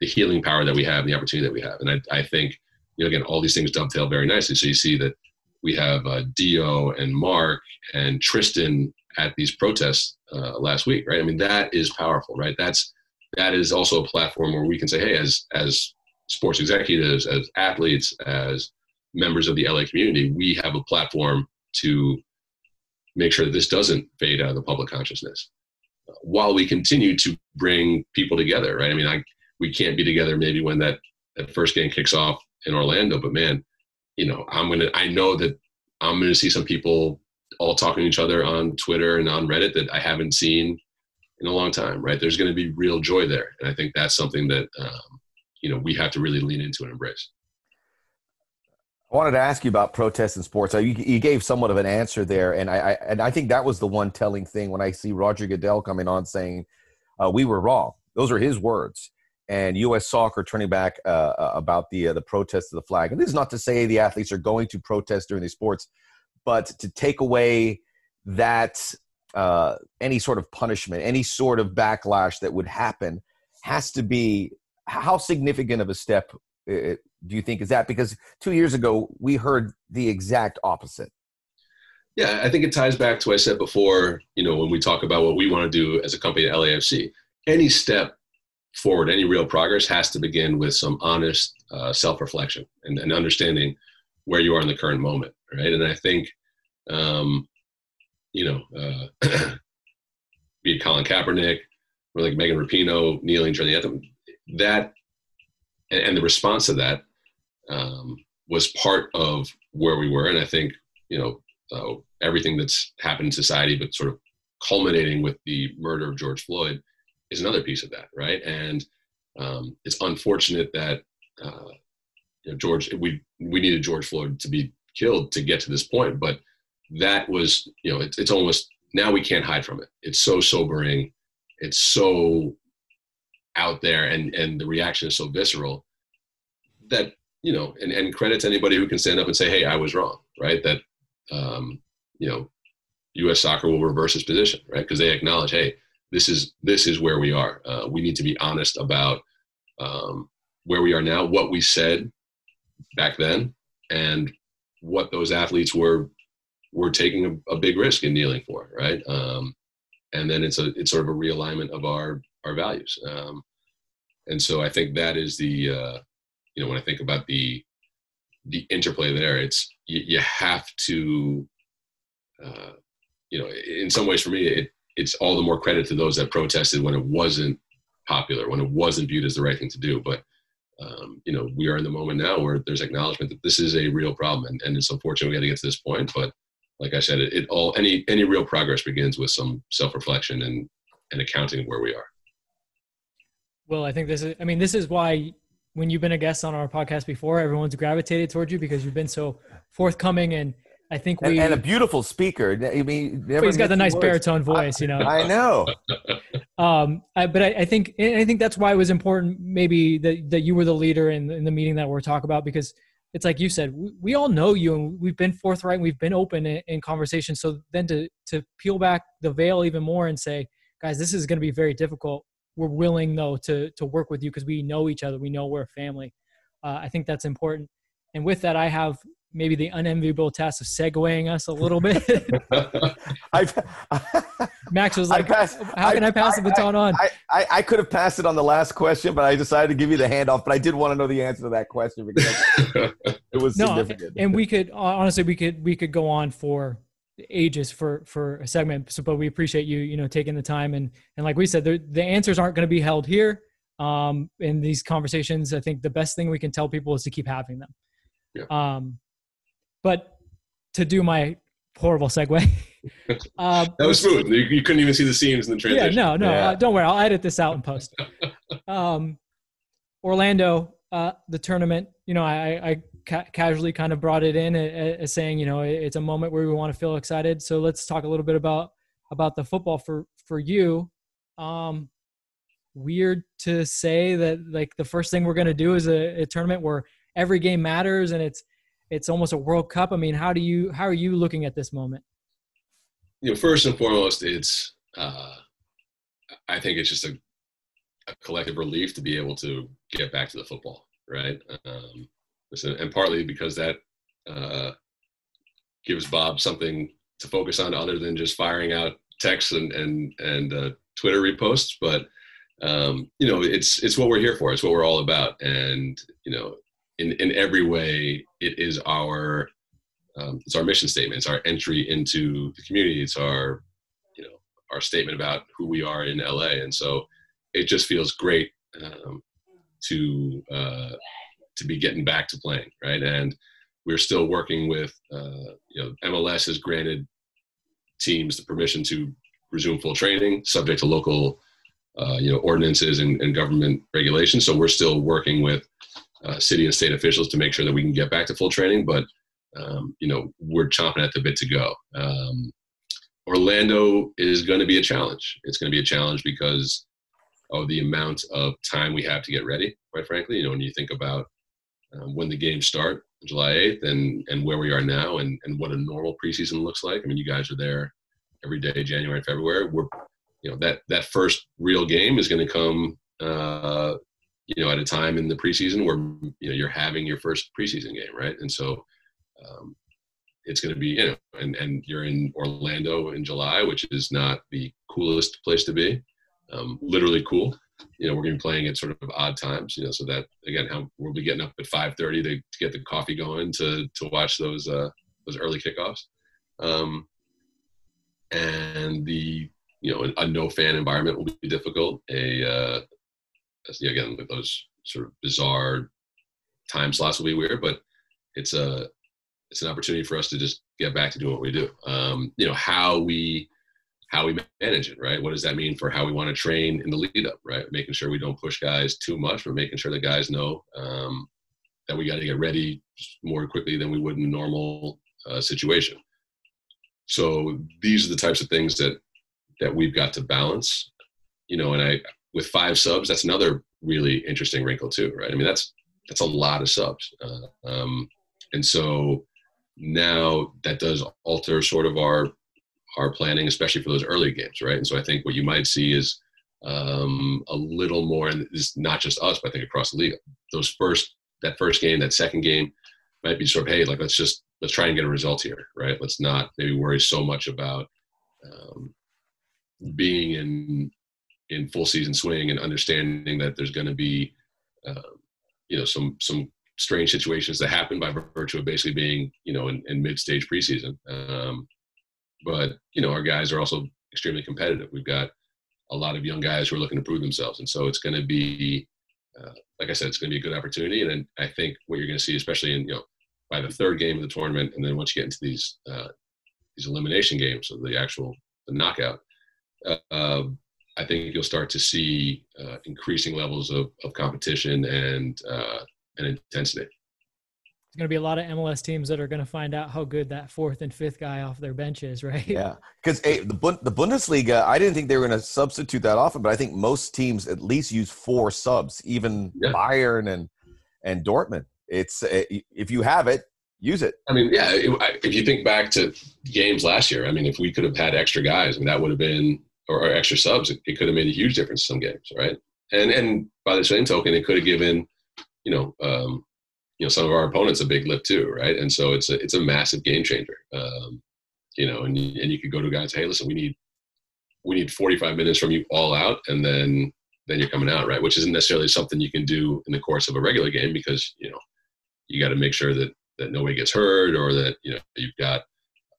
the healing power that we have the opportunity that we have. And I, I think, you know, again, all these things dovetail very nicely. So you see that we have uh, Dio and Mark and Tristan at these protests uh, last week, right? I mean, that is powerful, right? That's that is also a platform where we can say, hey, as as sports executives, as athletes, as members of the LA community, we have a platform to make sure that this doesn't fade out of the public consciousness while we continue to bring people together, right? I mean, I, we can't be together maybe when that, that first game kicks off in Orlando, but man, you know, I'm to, I know that I'm to see some people all talking to each other on Twitter and on Reddit that I haven't seen in a long time, right? There's going to be real joy there. And I think that's something that, um, you know, we have to really lean into and embrace. I wanted to ask you about protests in sports. You, you gave somewhat of an answer there, and I, I, and I think that was the one telling thing when I see Roger Goodell coming on saying uh, we were wrong. Those are his words. And U.S. Soccer turning back uh, uh, about the uh, the protest of the flag. And this is not to say the athletes are going to protest during these sports, but to take away that uh, any sort of punishment, any sort of backlash that would happen has to be how significant of a step uh, do you think is that? Because two years ago we heard the exact opposite. Yeah, I think it ties back to what I said before. You know, when we talk about what we want to do as a company at LAFC, any step forward, any real progress has to begin with some honest uh, self-reflection and, and, understanding where you are in the current moment, right? And I think, um, you know, uh, <clears throat> be it Colin Kaepernick or like Megan Rapinoe kneeling during the anthem, that and, and the response to that um, was part of where we were. And I think, you know, uh, everything that's happened in society, but sort of culminating with the murder of George Floyd is another piece of that, right? And um, it's unfortunate that uh, you know, George, we we needed George Floyd to be killed to get to this point, but that was, you know, it's, it's almost now we can't hide from it. It's so sobering, it's so out there, and and the reaction is so visceral that you know, and, and credit to anybody who can stand up and say, hey, I was wrong, right? That, um, you know, U.S. soccer will reverse its position, right? Because they acknowledge, hey, this is this is where we are. Uh, we need to be honest about um, where we are now, what we said back then, and what those athletes were were taking a, a big risk in kneeling for, right? Um, and then it's a it's sort of a realignment of our our values. Um, and so I think that is the uh, you know when I think about the the interplay there, it's you, you have to uh, you know in some ways for me it it's all the more credit to those that protested when it wasn't popular, when it wasn't viewed as the right thing to do. But um, you know, we are in the moment now where there's acknowledgement that this is a real problem, and, and it's unfortunate we got to get to this point. But like I said, it, it all any any real progress begins with some self reflection and and accounting of where we are. Well, I think this is. I mean, this is why when you've been a guest on our podcast before, everyone's gravitated towards you because you've been so forthcoming and I think we and, and a beautiful speaker. I mean, he's got the nice words. baritone voice, you know. I know. <laughs> um, I, but I, I, think I think that's why it was important, maybe that that you were the leader in, in the meeting that we're talking about because it's like you said, we, we all know you and we've been forthright, and we've been open in, in conversation. So then to to peel back the veil even more and say, guys, this is going to be very difficult we're willing though to to work with you because we know each other. We know we're a family. Uh, I think that's important. And with that, I have maybe the unenviable task of segueing us a little bit. <laughs> <laughs> Max was like, passed, "How can I, I pass I, the baton on?" I, I, could have passed it on the last question, but I decided to give you the handoff. But I did want to know the answer to that question because <laughs> it was no, significant. And we could honestly, we could we could go on for ages for for a segment so but we appreciate you you know taking the time and and like we said the, the answers aren't going to be held here um in these conversations i think the best thing we can tell people is to keep having them yeah. um but to do my horrible segue <laughs> <laughs> uh, that was smooth you, you, couldn't even see the seams in the transition yeah no no yeah. Uh, don't worry i'll edit this out in post <laughs> um orlando uh the tournament you know i i ca- casually kind of brought it in as saying, you know, it's a moment where we want to feel excited. So let's talk a little bit about about the football for for you. Um, weird to say that like the first thing we're going to do is a, a tournament where every game matters and it's it's almost a World Cup. I mean, how do you how are you looking at this moment? You know, first and foremost, it's uh, I think it's just a, a collective relief to be able to get back to the football, right? Um, and partly because that uh, gives Bob something to focus on other than just firing out texts and and and uh, Twitter reposts. But um, you know, it's it's what we're here for. It's what we're all about. And you know, in in every way, it is our um, it's our mission statement. It's our entry into the community. It's our you know our statement about who we are in LA. And so it just feels great um, to uh, to be getting back to playing, right? And we're still working with, uh, you know, MLS has granted teams the permission to resume full training, subject to local, uh, you know, ordinances and, and, government regulations. So we're still working with uh, city and state officials to make sure that we can get back to full training. But um, you know, we're chomping at the bit to go. Um, Orlando is going to be a challenge. It's going to be a challenge because of the amount of time we have to get ready. Quite frankly, you know, when you think about um, when the games start July 8th and and where we are now and and what a normal preseason looks like. I mean, you guys are there every day, January and February. We're you know that that first real game is going to come uh, you know, at a time in the preseason where you know you're having your first preseason game, right? And so um, it's going to be, you know, and and you're in Orlando in July, which is not the coolest place to be. Um, literally cool. You know, we're going to be playing at sort of odd times. You know, so that again, how we'll be getting up at 5:30 to, to get the coffee going to to watch those uh, those early kickoffs. Um, and the you know a, a no fan environment will be difficult. A uh, again with those sort of bizarre time slots will be weird, but it's a it's an opportunity for us to just get back to doing what we do. Um, you know how we how we manage it, right? What does that mean for how we want to train in the lead up, right? Making sure we don't push guys too much, but making sure the guys know um, that we got to get ready more quickly than we would in a normal uh, situation. So these are the types of things that that we've got to balance, you know. And I with five subs, that's another really interesting wrinkle too, right? I mean, that's that's a lot of subs, uh, um, and so now that does alter sort of our our planning, especially for those early games, right? And so I think what you might see is um, a little more, and it's not just us, but I think across the league, those first that first game, that second game, might be sort of hey, like let's just let's try and get a result here, right? Let's not maybe worry so much about um, being in in full season swing and understanding that there's going to be uh, you know some some strange situations that happen by virtue of basically being you know in, in mid stage preseason. Um, but you know our guys are also extremely competitive. We've got a lot of young guys who are looking to prove themselves, and so it's going to be uh, like I said, it's going to be a good opportunity. And I think what you're going to see, especially in you know by the third game of the tournament, and then once you get into these uh, these elimination games, so the actual the knockout, uh, I think you'll start to see uh, increasing levels of, of competition and uh, and intensity. There's going to be a lot of MLS teams that are going to find out how good that fourth and fifth guy off their bench is, right? Yeah, because hey, the the Bundesliga, I didn't think they were going to substitute that often, but I think most teams at least use four subs, even yeah. Bayern and and Dortmund. It's eh, if you have it, use it. I mean, yeah. If you think back to games last year, I mean, if we could have had extra guys, I mean, that would have been or, or extra subs, it, it, could have made a huge difference in some games, right? And and by the same token, it could have given, you know, um, you know, some of our opponents a big lift too, right? And so it's a it's a massive game changer, um, you know. And and you could go to guys, hey, listen, we need we need 45 minutes from you all out, and then then you're coming out, right? Which isn't necessarily something you can do in the course of a regular game because you know you got to make sure that that nobody gets hurt or that you know you've got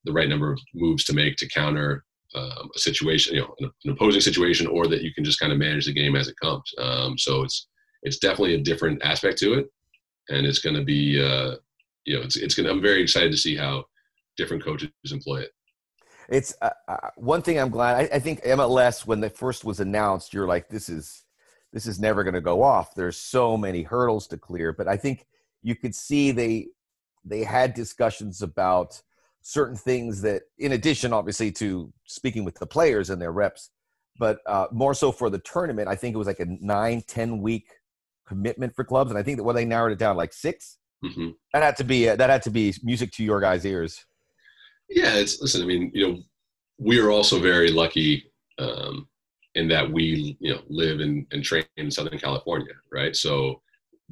the right number of moves to make to counter um, a situation, you know, an, an, opposing situation, or that you can just kind of manage the game as it comes. Um, so it's it's definitely a different aspect to it, and it's going to be, uh, you know, it's it's going. I'm very excited to see how different coaches employ it. It's uh, uh, one thing I'm glad. I, I think MLS when it first was announced, you're like, this is this is never going to go off. There's so many hurdles to clear, but I think you could see they they had discussions about certain things that, in addition, obviously, to speaking with the players and their reps, but uh, more so for the tournament, I think it was like a nine, 10 week commitment for clubs. And I think that when they narrowed it down like 6 mm-hmm. that had to be, uh, that had to be music to your guys' ears. Yeah. It's, listen, I mean, you know, we are also very lucky um, in that we, you know, live and, and train in Southern California, right? So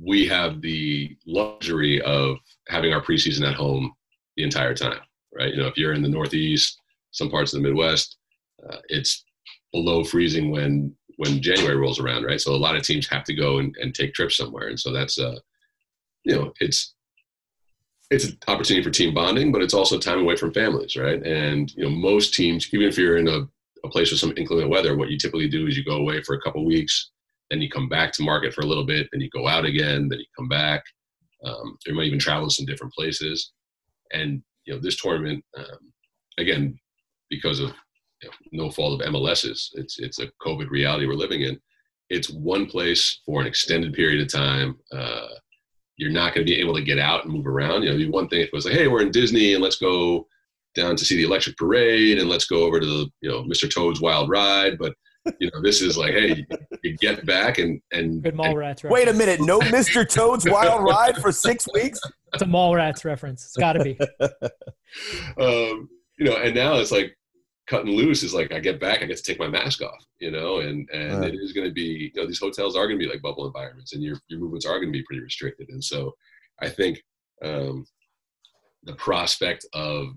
we have the luxury of having our preseason at home the entire time right? You know, if you're in the Northeast, some parts of the Midwest, uh, it's below freezing when when January rolls around, right? So a lot of teams have to go and, and take trips somewhere, and so that's uh, you know, it's it's an opportunity for team bonding, but it's also time away from families, right? And you know, most teams, even if you're in a, a place with some inclement weather, what you typically do is you go away for a couple weeks, then you come back to market for a little bit, then you go out again, then you come back. Um, you might even travel to some different places, and you know, this tournament, um, again, because of you know, no fault of MLS's, it's it's a COVID reality we're living in. It's one place for an extended period of time. Uh, you're not going to be able to get out and move around. You know, the one thing if it was like, hey, we're in Disney and let's go down to see the electric parade and let's go over to the you know Mr. Toad's Wild Ride, but you know, this is like, hey, you get back and and good Mallrats. And, wait a minute, no Mr. Toad's Wild Ride for six weeks. It's a Mallrats reference. It's got to be. <laughs> um, you know, and now it's like, cutting loose is like I get back, I get to take my mask off, you know, and and it is going to be, you know, these hotels are going to be like bubble environments, and your your movements are going to be pretty restricted, and so I think um, the prospect of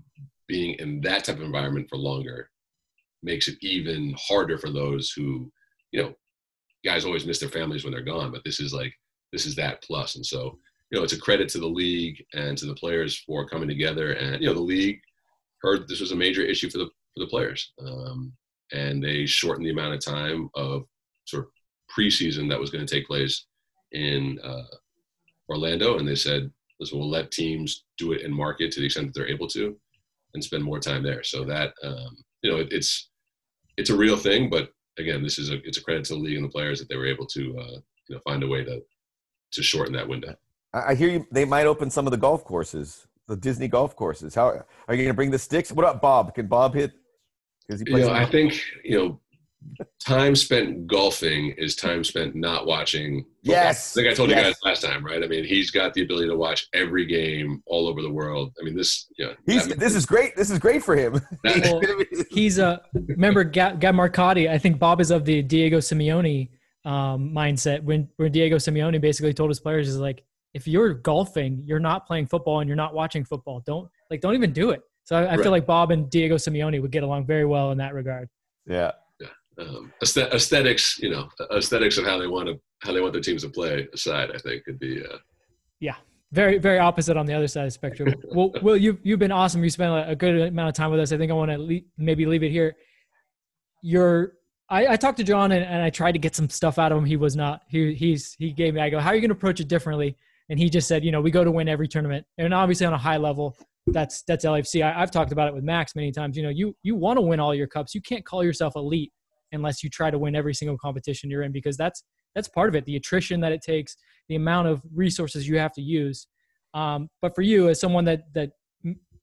being in that type of environment for longer makes it even harder for those who, you know, guys always miss their families when they're gone, but this is like this is that plus. and so you know, it's a credit to the league and to the players for coming together, and you know, the league heard this was a major issue for the for the players. Um, and they shortened the amount of time of sort of preseason that was going to take place in uh, Orlando. And they said, listen, we'll let teams do it in market to the extent that they're able to and spend more time there. So that, um, you know, it, it's, it's a real thing, but again, this is a, it's a credit to the league and the players that they were able to, uh, you know, find a way to, to shorten that window. I hear you. They might open some of the golf courses, the Disney golf courses. How are you going to bring the sticks? What about Bob? Can Bob hit because he you know, I think you know, time spent golfing is time spent not watching. Football. Yes, I think I told yes. you guys last time, right? I mean, he's got the ability to watch every game all over the world. I mean, this, you know, he's this is great. This is great for him. <laughs> well, he's a remember Gab, Gab Marcotti. I think Bob is of the Diego Simeone um, mindset. When when Diego Simeone basically told his players is like, if you're golfing, you're not playing football and you're not watching football. Don't like, don't even do it. So I, I right. feel like Bob and Diego Simeone would get along very well in that regard. Yeah. Um, aesthetics, you know, aesthetics of how they want to how they want their teams to play aside, I think could be. Uh... Yeah, very very opposite on the other side of the spectrum. <laughs> well, Will, you you've been awesome. You spent a good amount of time with us. I think I want to le- maybe leave it here. You're I, I, talked to John and, and, I tried to get some stuff out of him. He was not. He he's he gave me. I go, how are you going to approach it differently? And he just said, you know, we go to win every tournament, and obviously on a high level, that's that's LFC. I, have talked about it with Max many times. You know, you you want to win all your cups. You can't call yourself elite unless you try to win every single competition you're in because that's that's part of it. The attrition that it takes, the amount of resources you have to use. Um, but for you, as someone that that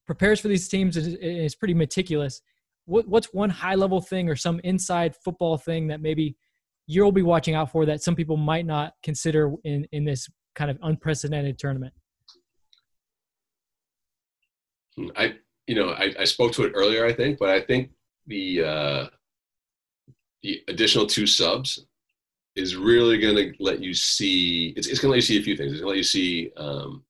prepares for these teams is, is pretty meticulous. What, what's one high level thing or some inside football thing that maybe you'll be watching out for that some people might not consider in in this kind of unprecedented tournament? I you know I, I spoke to it earlier I think, but I think the uh, the additional two subs is really going to let you see. It's, it's going to let you see a few things. It's going to let you see um,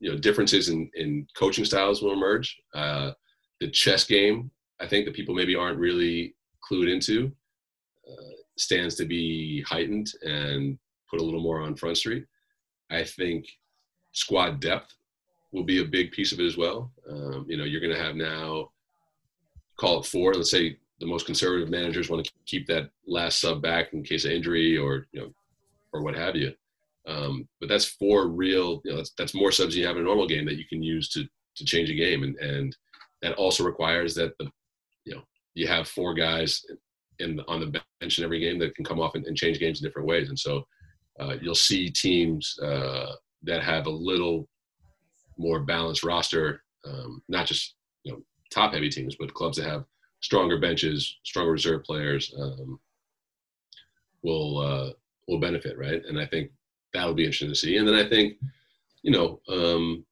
you know differences in in coaching styles will emerge. Uh, the chess game, I think that people maybe aren't really clued into, uh, stands to be heightened and put a little more on front street. I think squad depth will be a big piece of it as well. Um, you know, you're going to have now call it four. Let's say the most conservative managers want to keep that last sub back in case of injury or you know or what have you. Um, but that's four real. You know, that's that's more subs you have in a normal game that you can use to to change a game, and and that also requires that the you know you have four guys in on the bench in every game that can come off and, and change games in different ways, and so uh, you'll see teams uh, that have a little more balanced roster, um, not just you know top heavy teams, but clubs that have stronger benches, stronger reserve players um, will uh, will benefit, right? And I think that'll be interesting to see. And then I think you know um,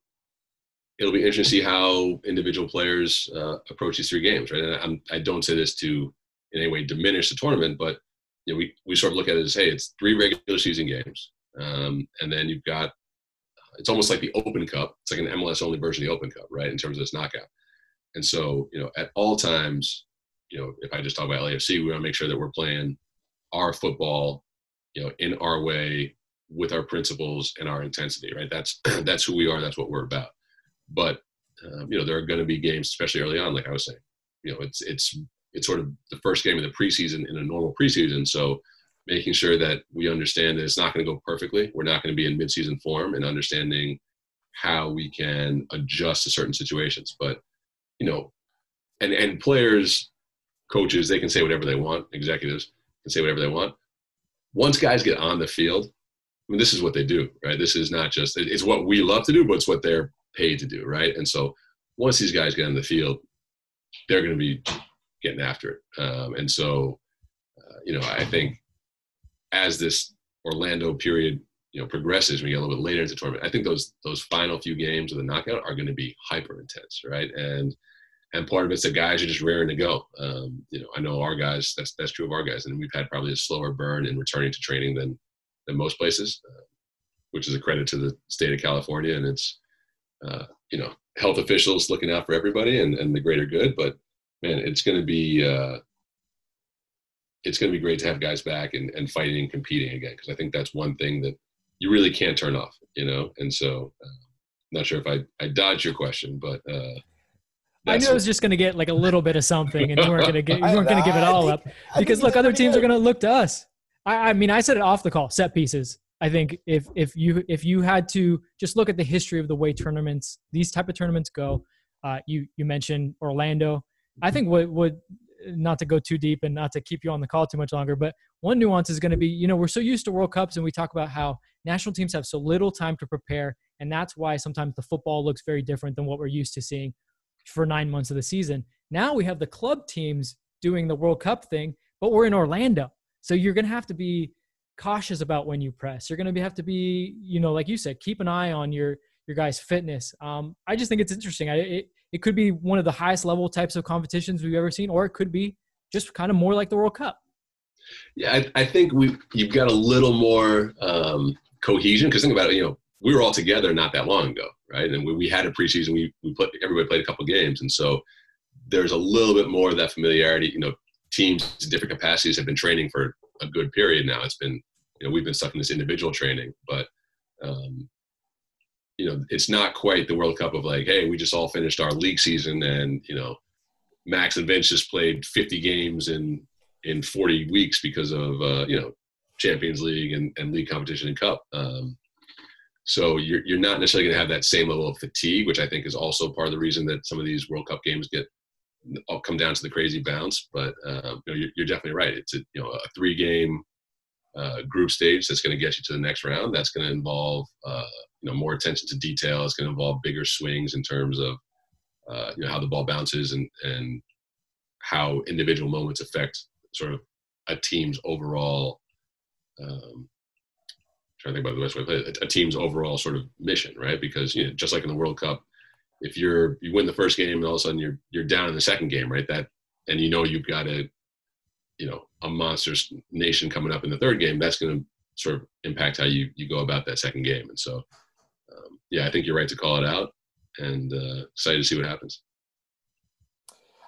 it'll be interesting to see how individual players uh, approach these three games, right? And I'm, I don't say this to in any way diminish the tournament, but you know, we, we sort of look at it as, hey, it's three regular season games. Um, and then you've got it's almost like the Open Cup. It's like an MLS only version of the Open Cup, right? In terms of this knockout. And so, you know, at all times, you know, if I just talk about LAFC, we want to make sure that we're playing our football, you know, in our way with our principles and our intensity, right? That's <clears throat> that's who we are. That's what we're about. But um, you know, there are going to be games, especially early on, like I was saying. You know, it's it's it's sort of the first game of the preseason in a normal preseason. So making sure that we understand that it's not going to go perfectly. We're not going to be in midseason form and understanding how we can adjust to certain situations. But, you know, and, and players, coaches, they can say whatever they want, executives can say whatever they want. Once guys get on the field, I mean, this is what they do, right? This is not just, it's what we love to do, but it's what they're paid to do, right? And so once these guys get on the field, they're going to be getting after it. Um, and so, uh, you know, I think as this Orlando period you know progresses, we get a little bit later into the tournament. I think those those final few games of the knockout are going to be hyper intense, right? And and part of it's the guys are just raring to go. Um, you know, I know our guys. That's that's true of our guys, and we've had probably a slower burn in returning to training than than most places, uh, which is a credit to the state of California and its uh, you know health officials looking out for everybody and, and the greater good. But man, it's going to be uh, it's going to be great to have guys back and, and fighting and competing again because I think that's one thing that you really can't turn off, you know. And so, uh, not sure if I I dodged your question, but uh, I knew I was just going to get like a little bit of something, and you weren't going to get <laughs> you weren't going to give it all up because look, other teams are going to look to us. I, I mean, I said it off the call. Set pieces. I think if if you if you had to just look at the history of the way tournaments these type of tournaments go, uh, you you mentioned Orlando. I think what would not to go too deep and not to keep you on the call too much longer, but one nuance is going to be, you know, we're so used to World Cups and we talk about how national teams have so little time to prepare. And that's why sometimes the football looks very different than what we're used to seeing for nine months of the season. Now we have the club teams doing the World Cup thing, but we're in Orlando. So you're going to have to be cautious about when you press. You're going to have to be, you know, like you said, keep an eye on your your guys' fitness. Um, I just think it's interesting. I, it, it could be one of the highest level types of competitions we've ever seen, or it could be just kind of more like the World Cup. Yeah, I, I think we you've got a little more um, cohesion because think about it. You know, we were all together not that long ago, right? And we, we had a preseason. We we put everybody played a couple games, and so there's a little bit more of that familiarity. You know, teams in different capacities have been training for a good period now. It's been you know we've been stuck in this individual training, but um, you know, it's not quite the World Cup of like, hey, we just all finished our league season and, you know, Max and Vince just played 50 games in in 40 weeks because of uh, you know Champions League and, and league competition and cup. Um, so you're you're not necessarily going to have that same level of fatigue, which I think is also part of the reason that some of these World Cup games get all come down to the crazy bounce. But um, you know, you're, you're, definitely right. It's a you know a three game uh, group stage that's going to get you to the next round. That's going to involve uh, you know more attention to detail. It's going to involve bigger swings in terms of uh, you know how the ball bounces and and how individual moments affect sort of a team's overall. Um, trying to think about the best way to play it, a, a team's overall sort of mission, right? Because you know, just like in the World Cup, if you're you win the first game and all of a sudden you're you're down in the second game, right? That and you know you've got a you know a monsters nation coming up in the third game. That's going to sort of impact how you you go about that second game. And so um, yeah, I think you're right to call it out, and uh, excited to see what happens.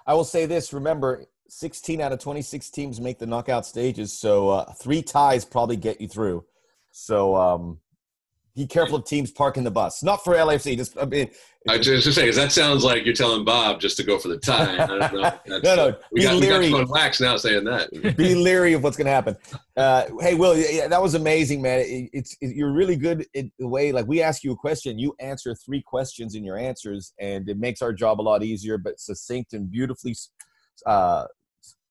I will say this: remember, 16 out of 26 teams make the knockout stages, so uh, three ties probably get you through. So um, be careful of teams parking the bus. Not for LAFC. Just I mean, I just saying, because that sounds like you're telling Bob just to go for the tie. I don't know. <laughs> no, no. We got, leery. we got wax now saying that. be leery of what's going to happen. Uh, hey, Will, yeah, that was amazing, man. It, it's it, you're really good in the way. Like we ask you a question, you answer three questions in your answers, and it makes our job a lot easier, but succinct and beautifully uh,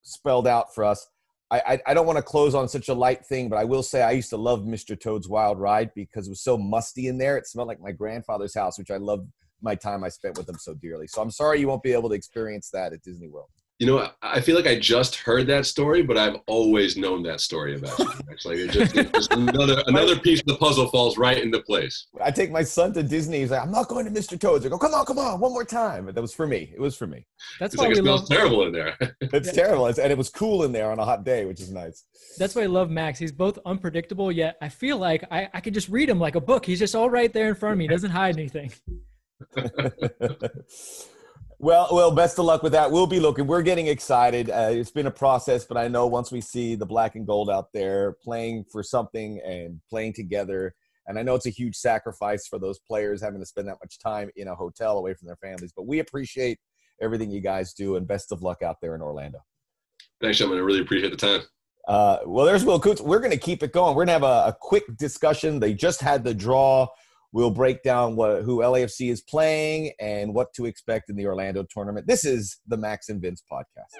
spelled out for us. I, I don't want to close on such a light thing, but I will say I used to love Mr. Toad's Wild Ride because it was so musty in there. It smelled like my grandfather's house, which I loved my time I spent with him so dearly. So I'm sorry you won't be able to experience that at Disney World. You know, I feel like I just heard that story, but I've always known that story about you. <laughs> Actually, it just, it just another another piece of the puzzle falls right into place. I take my son to Disney. He's like, "I'm not going to Mr. Toad's." I go, "Come on, come on, one more time." But that was for me. It was for me. That's it's why like we it smells love. terrible in there. <laughs> It's terrible, and it was cool in there on a hot day, which is nice. That's why I love Max. He's both unpredictable, yet I feel like I, I could just read him like a book. He's just all right there in front of me. He doesn't hide anything. <laughs> well, well, best of luck with that. We'll be looking. We're getting excited. Uh, it's been a process, but I know once we see the black and gold out there playing for something and playing together, and I know it's a huge sacrifice for those players having to spend that much time in a hotel away from their families. But we appreciate everything you guys do, and best of luck out there in Orlando. Thanks, gentlemen. I really appreciate the time. Uh, well, there's Will Kuntz. We're going to keep it going. We're going to have a, a quick discussion. They just had the draw. We'll break down what, who LAFC is playing and what to expect in the Orlando tournament. This is the Max and Vince podcast.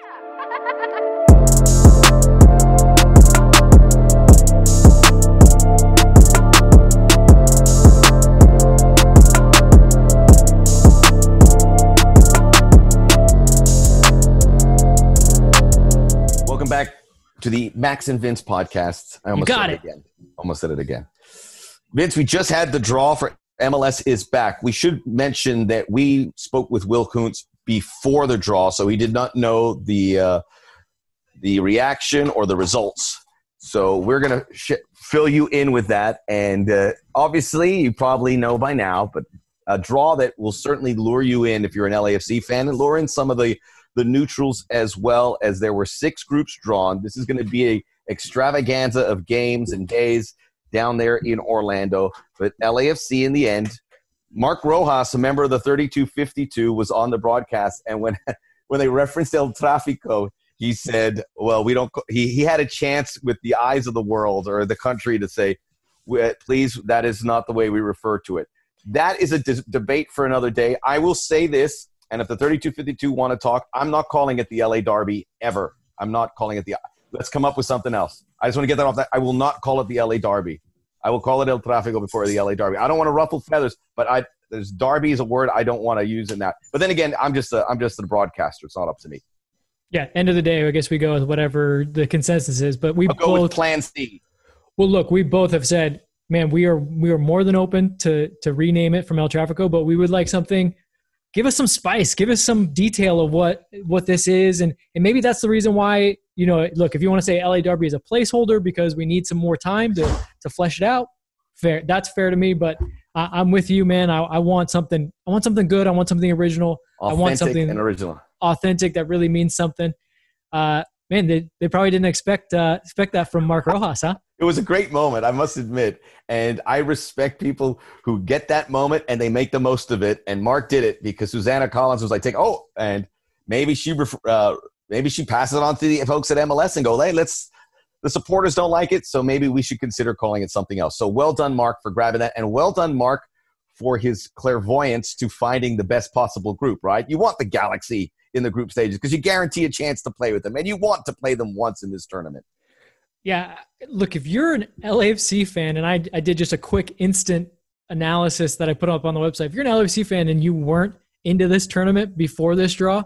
Welcome back to the Max and Vince podcast. I almost You got said it. again. Almost said it again. Vince, we just had the draw for MLS is back. We should mention that we spoke with Will Kuntz before the draw, so he did not know the uh, the reaction or the results. So we're gonna sh- fill you in with that, and uh, obviously you probably know by now, but a draw that will certainly lure you in if you're an LAFC fan, and lure in some of the the neutrals as well. As there were six groups drawn, this is going to be a extravaganza of games and days down there in Orlando. But LAFC in the end, Mark Rojas, a member of the 3252, was on the broadcast, and when <laughs> when they referenced El Tráfico, he said, "Well, we don't." He he had a chance with the eyes of the world or the country to say, "Please, that is not the way we refer to it." That is a debate for another day. I will say this, and if the 3252 want to talk, I'm not calling it the LA Derby ever. I'm not calling it the. Let's come up with something else. I just want to get that off. That I will not call it the LA Derby. I will call it El Tráfico before the LA Derby. I don't want to ruffle feathers, but I there's Derby is a word I don't want to use in that. But then again, I'm just a, I'm just a broadcaster. It's not up to me. Yeah, end of the day, I guess we go with whatever the consensus is. But we I'll both with Plan C. Well, look, we both have said, man, we are we are more than open to to rename it from El Tráfico, but we would like something. Give us some spice. Give us some detail of what what this is, and and maybe that's the reason why you know. Look, if you want to say LA Derby is a placeholder because we need some more time to to flesh it out, fair. That's fair to me. But I, am with you, man. I, I want something. I want something good. I want something original. Authentic I want something and original authentic that really means something. Uh, man, they, they probably didn't expect uh, expect that from Mark Rojas, huh? It was a great moment, I must admit, and I respect people who get that moment and they make the most of it. And Mark did it because Susanna Collins was like, "Take oh," and maybe she uh, maybe she passes it on to the folks at MLS and go, "Hey, let's." The supporters don't like it, so maybe we should consider calling it something else. So well done, Mark, for grabbing that, and well done, Mark, for his clairvoyance to finding the best possible group. Right? You want the Galaxy in the group stages because you guarantee a chance to play with them and you want to play them once in this tournament. Yeah. Look, if you're an LAFC fan, and I, I did just a quick instant analysis that I put up on the website, if you're an LAFC fan and you weren't into this tournament before this draw,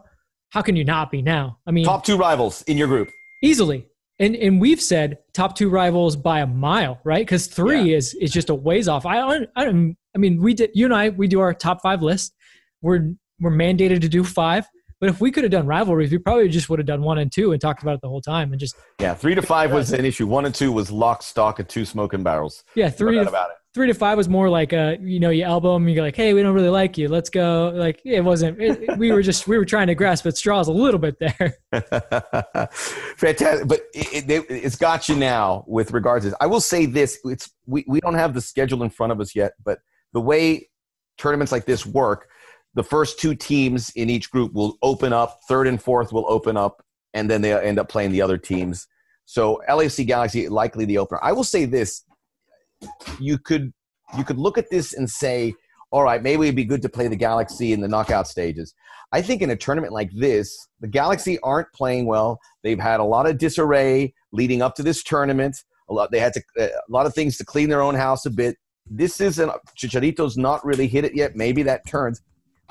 how can you not be now? I mean, top two rivals in your group. Easily. And, and we've said top two rivals by a mile, right? Because three yeah. is is just a ways off. I don't, I don't. I mean, we did. You and I, we do our top five list. We're we're mandated to do five. But if we could have done rivalries, we probably just would have done one and two and talked about it the whole time and just yeah. Three to five was an issue. One and two was lock, stock, and two smoking barrels. Yeah, three no to, three to five was more like uh you know you elbow them you're like hey we don't really like you let's go like it wasn't it, we were just we were trying to grasp at straws a little bit there. <laughs> Fantastic, but it, it, it's got you now with regards to this. I will say this: it's we we don't have the schedule in front of us yet, but the way tournaments like this work the first two teams in each group will open up, third and fourth will open up, and then they end up playing the other teams. So LAFC Galaxy likely the opener. I will say this: you could you could look at this and say, all right, maybe it'd be good to play the Galaxy in the knockout stages. I think in a tournament like this, the Galaxy aren't playing well. They've had a lot of disarray leading up to this tournament. A lot they had to uh, a lot of things to clean their own house a bit. This isn't Chicharito's not really hit it yet. Maybe that turns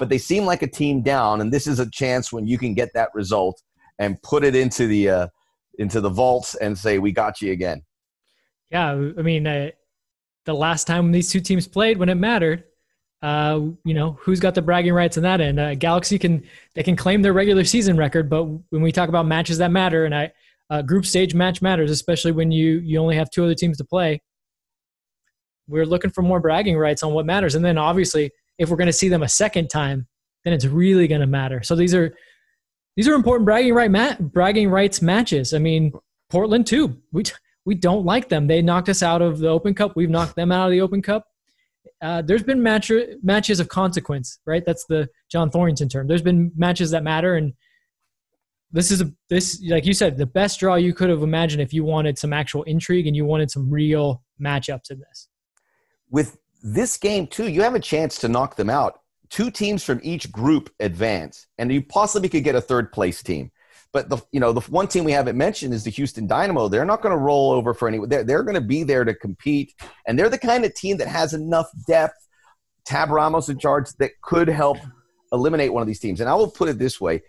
but they seem like a team down, and this is a chance when you can get that result and put it into the uh, into the vaults and say we got you again. Yeah, I mean, uh, the last time these two teams played when it mattered, uh, you know, who's got the bragging rights in that end? Uh, Galaxy can they can claim their regular season record, but when we talk about matches that matter, and I uh, group stage match matters, especially when you you only have two other teams to play. We're looking for more bragging rights on what matters, and then obviously if we're going to see them a second time, then it's really going to matter. So these are these are important bragging right ma- bragging rights matches. I mean, Portland too. We we don't like them. They knocked us out of the Open Cup. We've knocked them out of the Open Cup. Uh, there's been match, matches of consequence, right? That's the John Thorrington term. There's been matches that matter, and this is a this like you said, the best draw you could have imagined if you wanted some actual intrigue and you wanted some real matchups in this. With this game too, you have a chance to knock them out. Two teams from each group advance, and you possibly could get a third place team. But the you know the one team we haven't mentioned is the Houston Dynamo. They're not going to roll over for any. They're, they're going to be there to compete, and they're the kind of team that has enough depth. Tab Ramos in charge that could help eliminate one of these teams. And I will put it this way: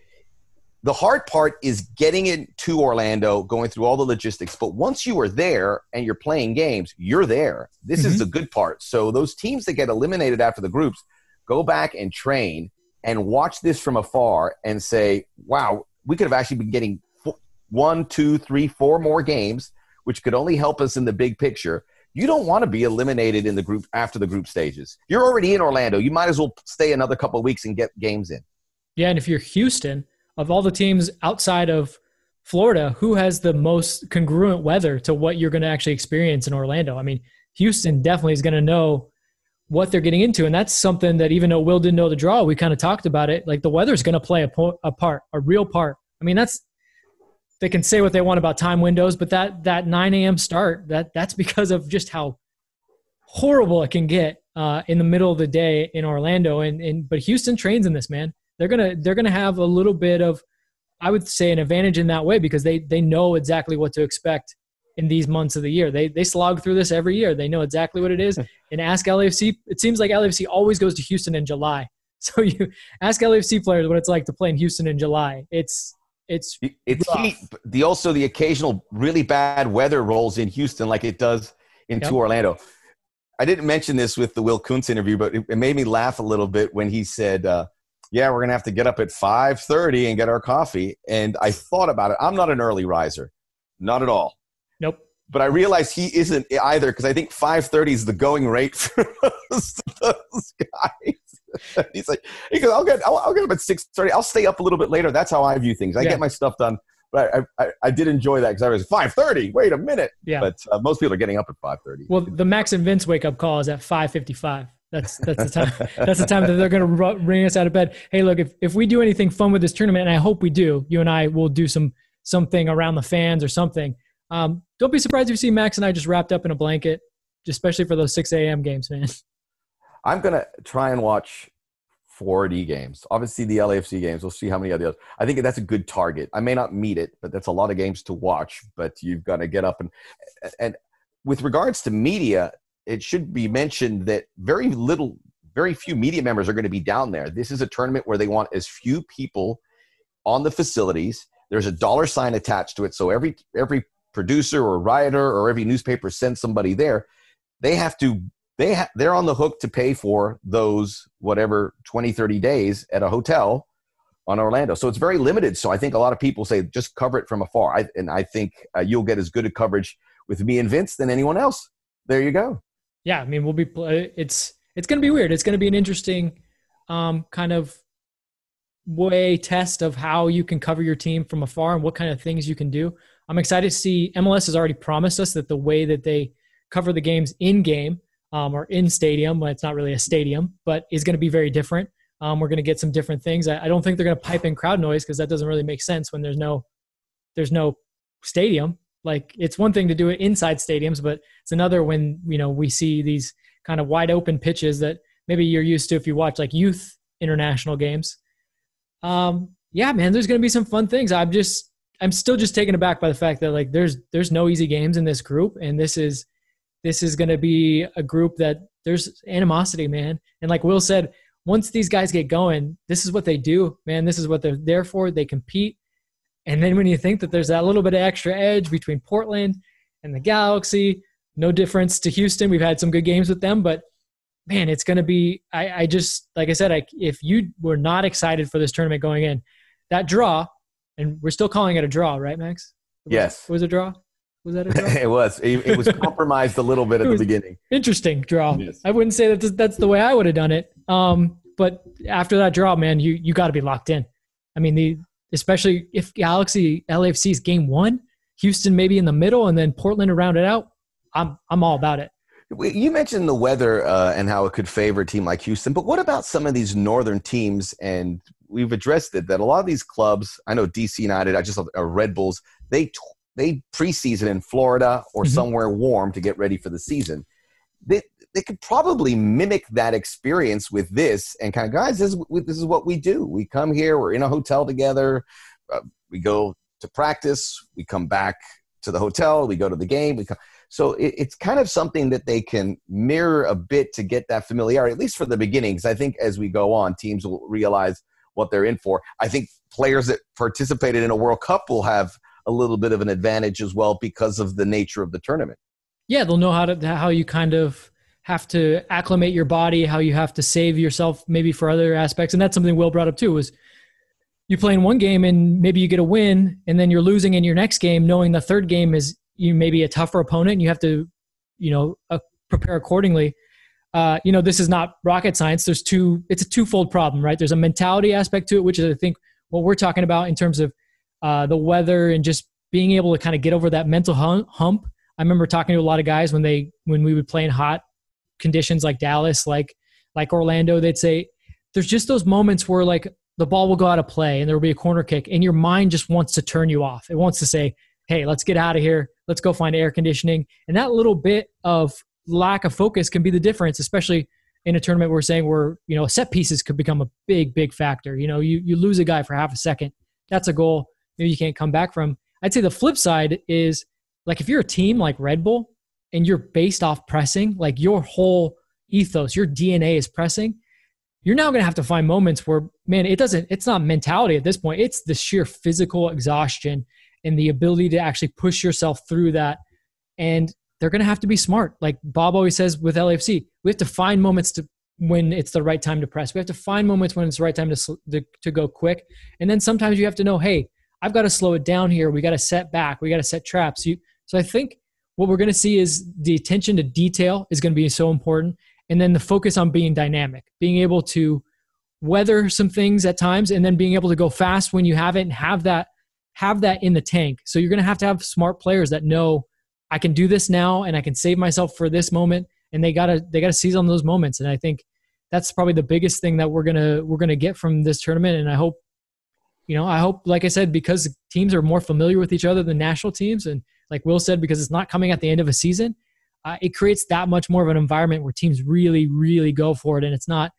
the hard part is getting it to Orlando, going through all the logistics. But once you are there and you're playing games, you're there. This mm-hmm. is the good part. So those teams that get eliminated after the groups go back and train and watch this from afar and say, wow, we could have actually been getting one, two, three, four more games, which could only help us in the big picture. You don't want to be eliminated in the group after the group stages. You're already in Orlando. You might as well stay another couple of weeks and get games in. Yeah, and if you're Houston, of all the teams outside of Florida, who has the most congruent weather to what you're going to actually experience in Orlando? I mean, Houston definitely is going to know what they're getting into. And that's something that even though Will didn't know the draw, we kind of talked about it. Like the weather's going to play a, po- a part, a real part. I mean, that's they can say what they want about time windows, but that that 9 a.m. start that that's because of just how horrible it can get uh, in the middle of the day in Orlando. And and but Houston trains in this man. They're gonna they're gonna have a little bit of I would say an advantage in that way because they they know exactly what to expect in these months of the year. They they slog through this every year. They know exactly what it is. <laughs> And ask LAFC. It seems like LAFC always goes to Houston in July. <laughs> So you ask LAFC players what it's like to play in Houston in July. It's it's it's rough. heat. The also the occasional really bad weather rolls in Houston like it does into yep. Orlando. I didn't mention this with the Will Kuntz interview, but it, it made me laugh a little bit when he said. Uh, yeah, we're gonna have to get up at five thirty and get our coffee. And I thought about it. I'm not an early riser, not at all. Nope. But I realized he isn't either because I think 5:30 is the going rate for <laughs> those, those guys. <laughs> He's like, he goes, I'll get, I'll, I'll get up at 6:30. I'll stay up a little bit later. That's how I view things. I yeah. get my stuff done. But I, I, I did enjoy that because I was 5:30. Wait a minute. Yeah. But uh, most people are getting up at 5:30. Well, the Max and Vince wake up call is at 5:55. That's that's the time. that's the time that they're going to bring us out of bed. Hey, look, if if we do anything fun with this tournament, and I hope we do, you and I will do some something around the fans or something. Um, don't be surprised if you see Max and I just wrapped up in a blanket, especially for those 6 a.m. games, man. I'm gonna try and watch 4D games. Obviously, the LAFC games. We'll see how many of others. I think that's a good target. I may not meet it, but that's a lot of games to watch. But you've got to get up and and with regards to media, it should be mentioned that very little, very few media members are going to be down there. This is a tournament where they want as few people on the facilities. There's a dollar sign attached to it, so every every producer or writer or every newspaper sends somebody there. They have to they ha- they're on the hook to pay for those whatever 20 30 days at a hotel on Orlando. So it's very limited. So I think a lot of people say just cover it from afar. I, and I think uh, you'll get as good a coverage with me and Vince than anyone else. There you go yeah, I mean, we'll be. It's it's going to be weird. It's going to be an interesting um, kind of way test of how you can cover your team from afar and what kind of things you can do. I'm excited to see MLS has already promised us that the way that they cover the games in game um, or in stadium, well, it's not really a stadium, but is going to be very different. Um, we're going to get some different things. I, I don't think they're going to pipe in crowd noise because that doesn't really make sense when there's no there's no stadium. Like it's one thing to do it inside stadiums, but it's another when you know we see these kind of wide open pitches that maybe you're used to if you watch like youth international games. Um, yeah, man, there's going to be some fun things. I'm just I'm still just taken aback by the fact that like there's there's no easy games in this group, and this is this is going to be a group that there's animosity, man. And like Will said, once these guys get going, this is what they do, man. This is what they're there for. They compete. And then when you think that there's that little bit of extra edge between Portland and the Galaxy, no difference to Houston. We've had some good games with them, but man, it's going to be. I, I, just like I said, I, if you were not excited for this tournament going in, that draw, and we're still calling it a draw, right, Max? Was, yes. Was a draw? Was that a draw? <laughs> it was. It, it was <laughs> compromised a little bit at the beginning. Interesting draw. Yes. I wouldn't say that that's the way I would have done it. Um, but after that draw, man, you you got to be locked in. I mean, the especially if Galaxy LAFC is game one, Houston maybe in the middle, and then Portland to round it out. I'm I'm all about it. You mentioned the weather uh, and how it could favor a team like Houston, but what about some of these northern teams? And we've addressed it that a lot of these clubs, I know DC United, I just uh, Red Bulls, they they preseason in Florida or mm-hmm. somewhere warm to get ready for the season. They, they could probably mimic that experience with this and kind of guys this is, this is what we do. We come here we're in a hotel together uh, we go to practice we come back to the hotel we go to the game we come so it, it's kind of something that they can mirror a bit to get that familiarity at least for the beginning because i think as we go on teams will realize what they're in for. I think players that participated in a world cup will have a little bit of an advantage as well because of the nature of the tournament. Yeah they'll know how to how you kind of have to acclimate your body, how you have to save yourself maybe for other aspects. And that's something Will brought up too was you play in one game and maybe you get a win and then you're losing in your next game knowing the third game is you maybe a tougher opponent and you have to, you know, uh, prepare accordingly. Uh, you know, this is not rocket science. There's two, it's a twofold problem, right? There's a mentality aspect to it, which is, I think, what we're talking about in terms of uh, the weather and just being able to kind of get over that mental hump. I remember talking to a lot of guys when they, when we would play in hot conditions like Dallas, like like Orlando, they'd say there's just those moments where like the ball will go out of play and there will be a corner kick and your mind just wants to turn you off. It wants to say, "Hey, let's get out of here. Let's go find air conditioning." And that little bit of lack of focus can be the difference, especially in a tournament we're saying where you know set pieces could become a big big factor. You know, you you lose a guy for half a second, that's a goal maybe you can't come back from. I'd say the flip side is like if you're a team like Red Bull and you're based off pressing, like your whole ethos, your DNA is pressing, you're now going to have to find moments where, man, it doesn't, it's not mentality at this point. It's the sheer physical exhaustion and the ability to actually push yourself through that. And they're going to have to be smart. Like Bob always says with LAFC, we have to find moments to when it's the right time to press. We have to find moments when it's the right time to, to, to go quick. And then sometimes you have to know, hey, I've got to slow it down here. We got to set back. We got to set traps. You, so I think what we're going to see is the attention to detail is going to be so important. And then the focus on being dynamic being able to weather some things at times and then being able to go fast when you have it and have that have that in the tank. So you're going to have to have smart players that know i can do this now and i can save myself for this moment. And they got to they got to seize on those moments. And i think that's probably the biggest thing that we're going to we're going to get from this tournament. And i hope you know i hope like i said because teams are more familiar with each other than national teams and like Will said, because it's not coming at the end of a season, uh, it creates that much more of an environment where teams really, really go for it. And it's not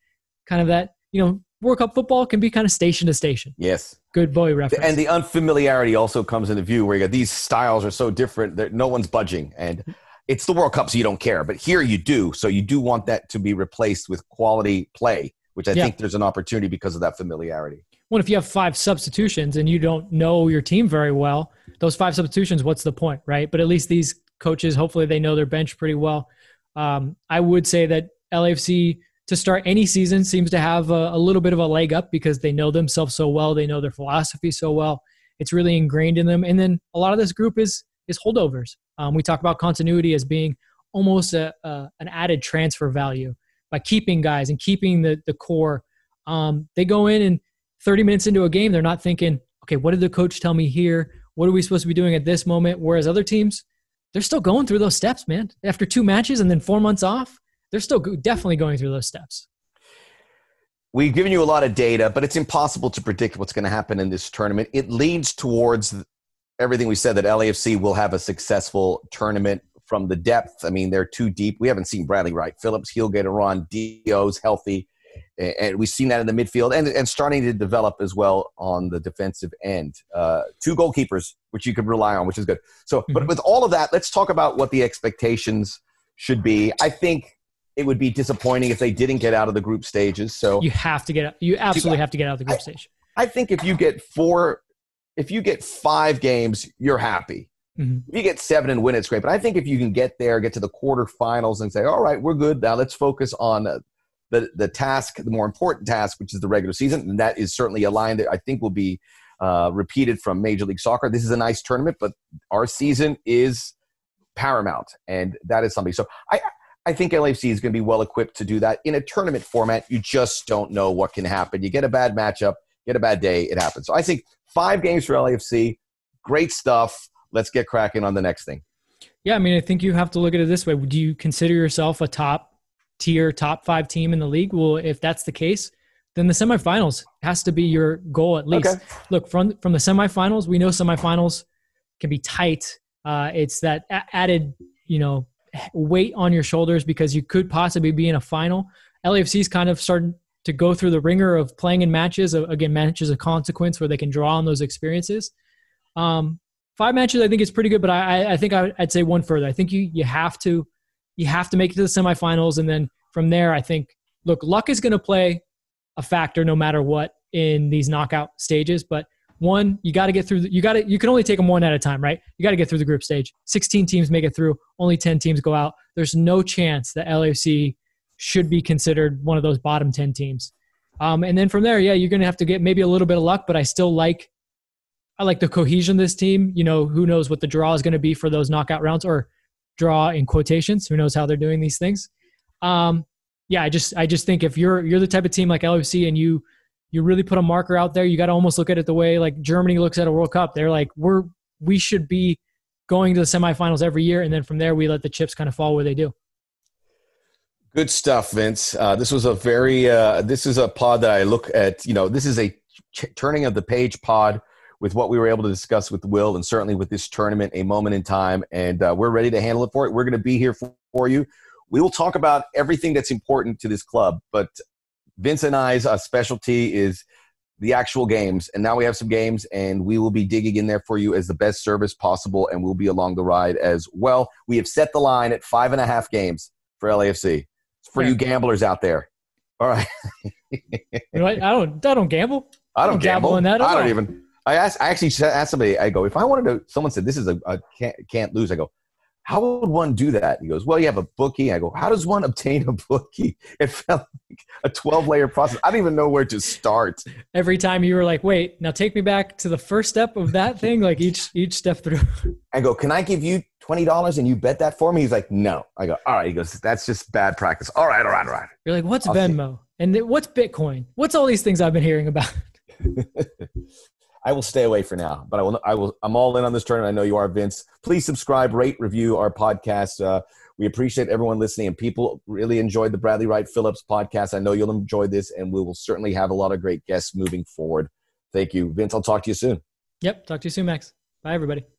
kind of that, you know, World Cup football can be kind of station to station. Yes. Good boy reference. And the unfamiliarity also comes into view where you got these styles are so different that no one's budging. And it's the World Cup, so you don't care. But here you do. So you do want that to be replaced with quality play, which I yeah. think there's an opportunity because of that familiarity. Well, if you have five substitutions and you don't know your team very well, those five substitutions, what's the point, right? But at least these coaches, hopefully, they know their bench pretty well. Um, I would say that LAFC to start any season seems to have a, a, little bit of a leg up because they know themselves so well, they know their philosophy so well. It's really ingrained in them, and then a lot of this group is is holdovers. Um, we talk about continuity as being almost a, a, an added transfer value by keeping guys and keeping the the core. Um, they go in and 30 minutes into a game, they're not thinking, okay, what did the coach tell me here? What are we supposed to be doing at this moment? Whereas other teams, they're still going through those steps, man. After two matches and then four months off, they're still definitely going through those steps. We've given you a lot of data, but it's impossible to predict what's going to happen in this tournament. It leads towards everything we said that LAFC will have a successful tournament from the depth. I mean, they're too deep. We haven't seen Bradley Wright Phillips. He'll get a run. Dio's healthy and we've seen that in the midfield and, and starting to develop as well on the defensive end. Uh, two goalkeepers, which you can rely on, which is good. So, mm-hmm. but with all of that, let's talk about what the expectations should be. I think it would be disappointing if they didn't get out of the group stages. So you have to get you absolutely have to get out of the group I, stage. I think if you get four, if you get five games, you're happy. Mm-hmm. If you get seven and win, it's great. But I think if you can get there, get to the quarterfinals, and say, "All right, we're good now. Let's focus on the the task, the more important task, which is the regular season, and that is certainly a line that I think will be uh, repeated from Major League Soccer. This is a nice tournament, but our season is paramount, and that is something. So I. I think LAFC is going to be well equipped to do that. In a tournament format, you just don't know what can happen. You get a bad matchup, get a bad day, it happens. So I think five games for LAFC, great stuff. Let's get cracking on the next thing. Yeah, I mean, I think you have to look at it this way. Do you consider yourself a top tier top five team in the league. Well, if that's the case, then the semifinals has to be your goal at least. Okay. Look from from the semifinals, we know semifinals can be tight. Uh, it's that added, you know, weight on your shoulders because you could possibly be in a final. LAFC is kind of starting to go through the ringer of playing in matches. Again, matches of consequence where they can draw on those experiences. Um, five matches, I think is pretty good, but I, I think I, would say one further. I think you you have to you have to make it to the semifinals. And then from there, I think, look, luck is going to play a factor no matter what in these knockout stages. But one, you got to get through. The, you got to. You can only take them one at a time, right? You got to get through the group stage. 16 teams make it through. Only 10 teams go out. There's no chance that LAFC should be considered one of those bottom 10 teams. Um, and then from there, yeah, you're going to have to get maybe a little bit of luck, but I still like. I like the cohesion of this team. You know, who knows what the draw is going to be for those knockout rounds or draw in quotations. Who knows how they're doing these things? Um, yeah, I just I just think if you're you're the type of team like LFC and you you really put a marker out there. You got to almost look at it the way like Germany looks at a World Cup. They're like, we're we should be going to the semifinals every year, and then from there we let the chips kind of fall where they do. Good stuff, Vince. Uh, this was a very uh, this is a pod that I look at. You know, this is a ch- turning of the page pod with what we were able to discuss with Will, and certainly with this tournament, a moment in time, and uh, we're ready to handle it for it. We're going to be here for, for you. We will talk about everything that's important to this club, but Vince and I's uh, specialty is the actual games. And now we have some games, and we will be digging in there for you as the best service possible, and we'll be along the ride as well. We have set the line at five and a half games for LAFC. for yeah. you gamblers out there. All right. <laughs> you know I don't. I don't gamble. I don't, I don't gamble. in that. I don't even. I asked. I actually asked somebody. I go, if I wanted to. Someone said this is a, a can't can't lose. I go how would one do that? He goes, well, you have a bookie. I go, how does one obtain a bookie? <laughs> It felt like a 12 layer process. I don't even know where to start. Every time you were like, wait, now take me back to the first step of that thing, like each, each step through. I go, can I give you $20 and you bet that for me? He's like, no. I go, all right. He goes, that's just bad practice. All right, all right, all right. You're like, what's I'll Venmo? See. And what's Bitcoin? What's all these things I've been hearing about? <laughs> I will stay away for now, but I will. I will. I'm all in on this tournament. I know you are, Vince. Please subscribe, rate, review our podcast. Uh, we appreciate everyone listening, and people really enjoyed the Bradley Wright Phillips podcast. I know you'll enjoy this, and we will certainly have a lot of great guests moving forward. Thank you, Vince. I'll talk to you soon. Yep. Talk to you soon, Max. Bye, everybody.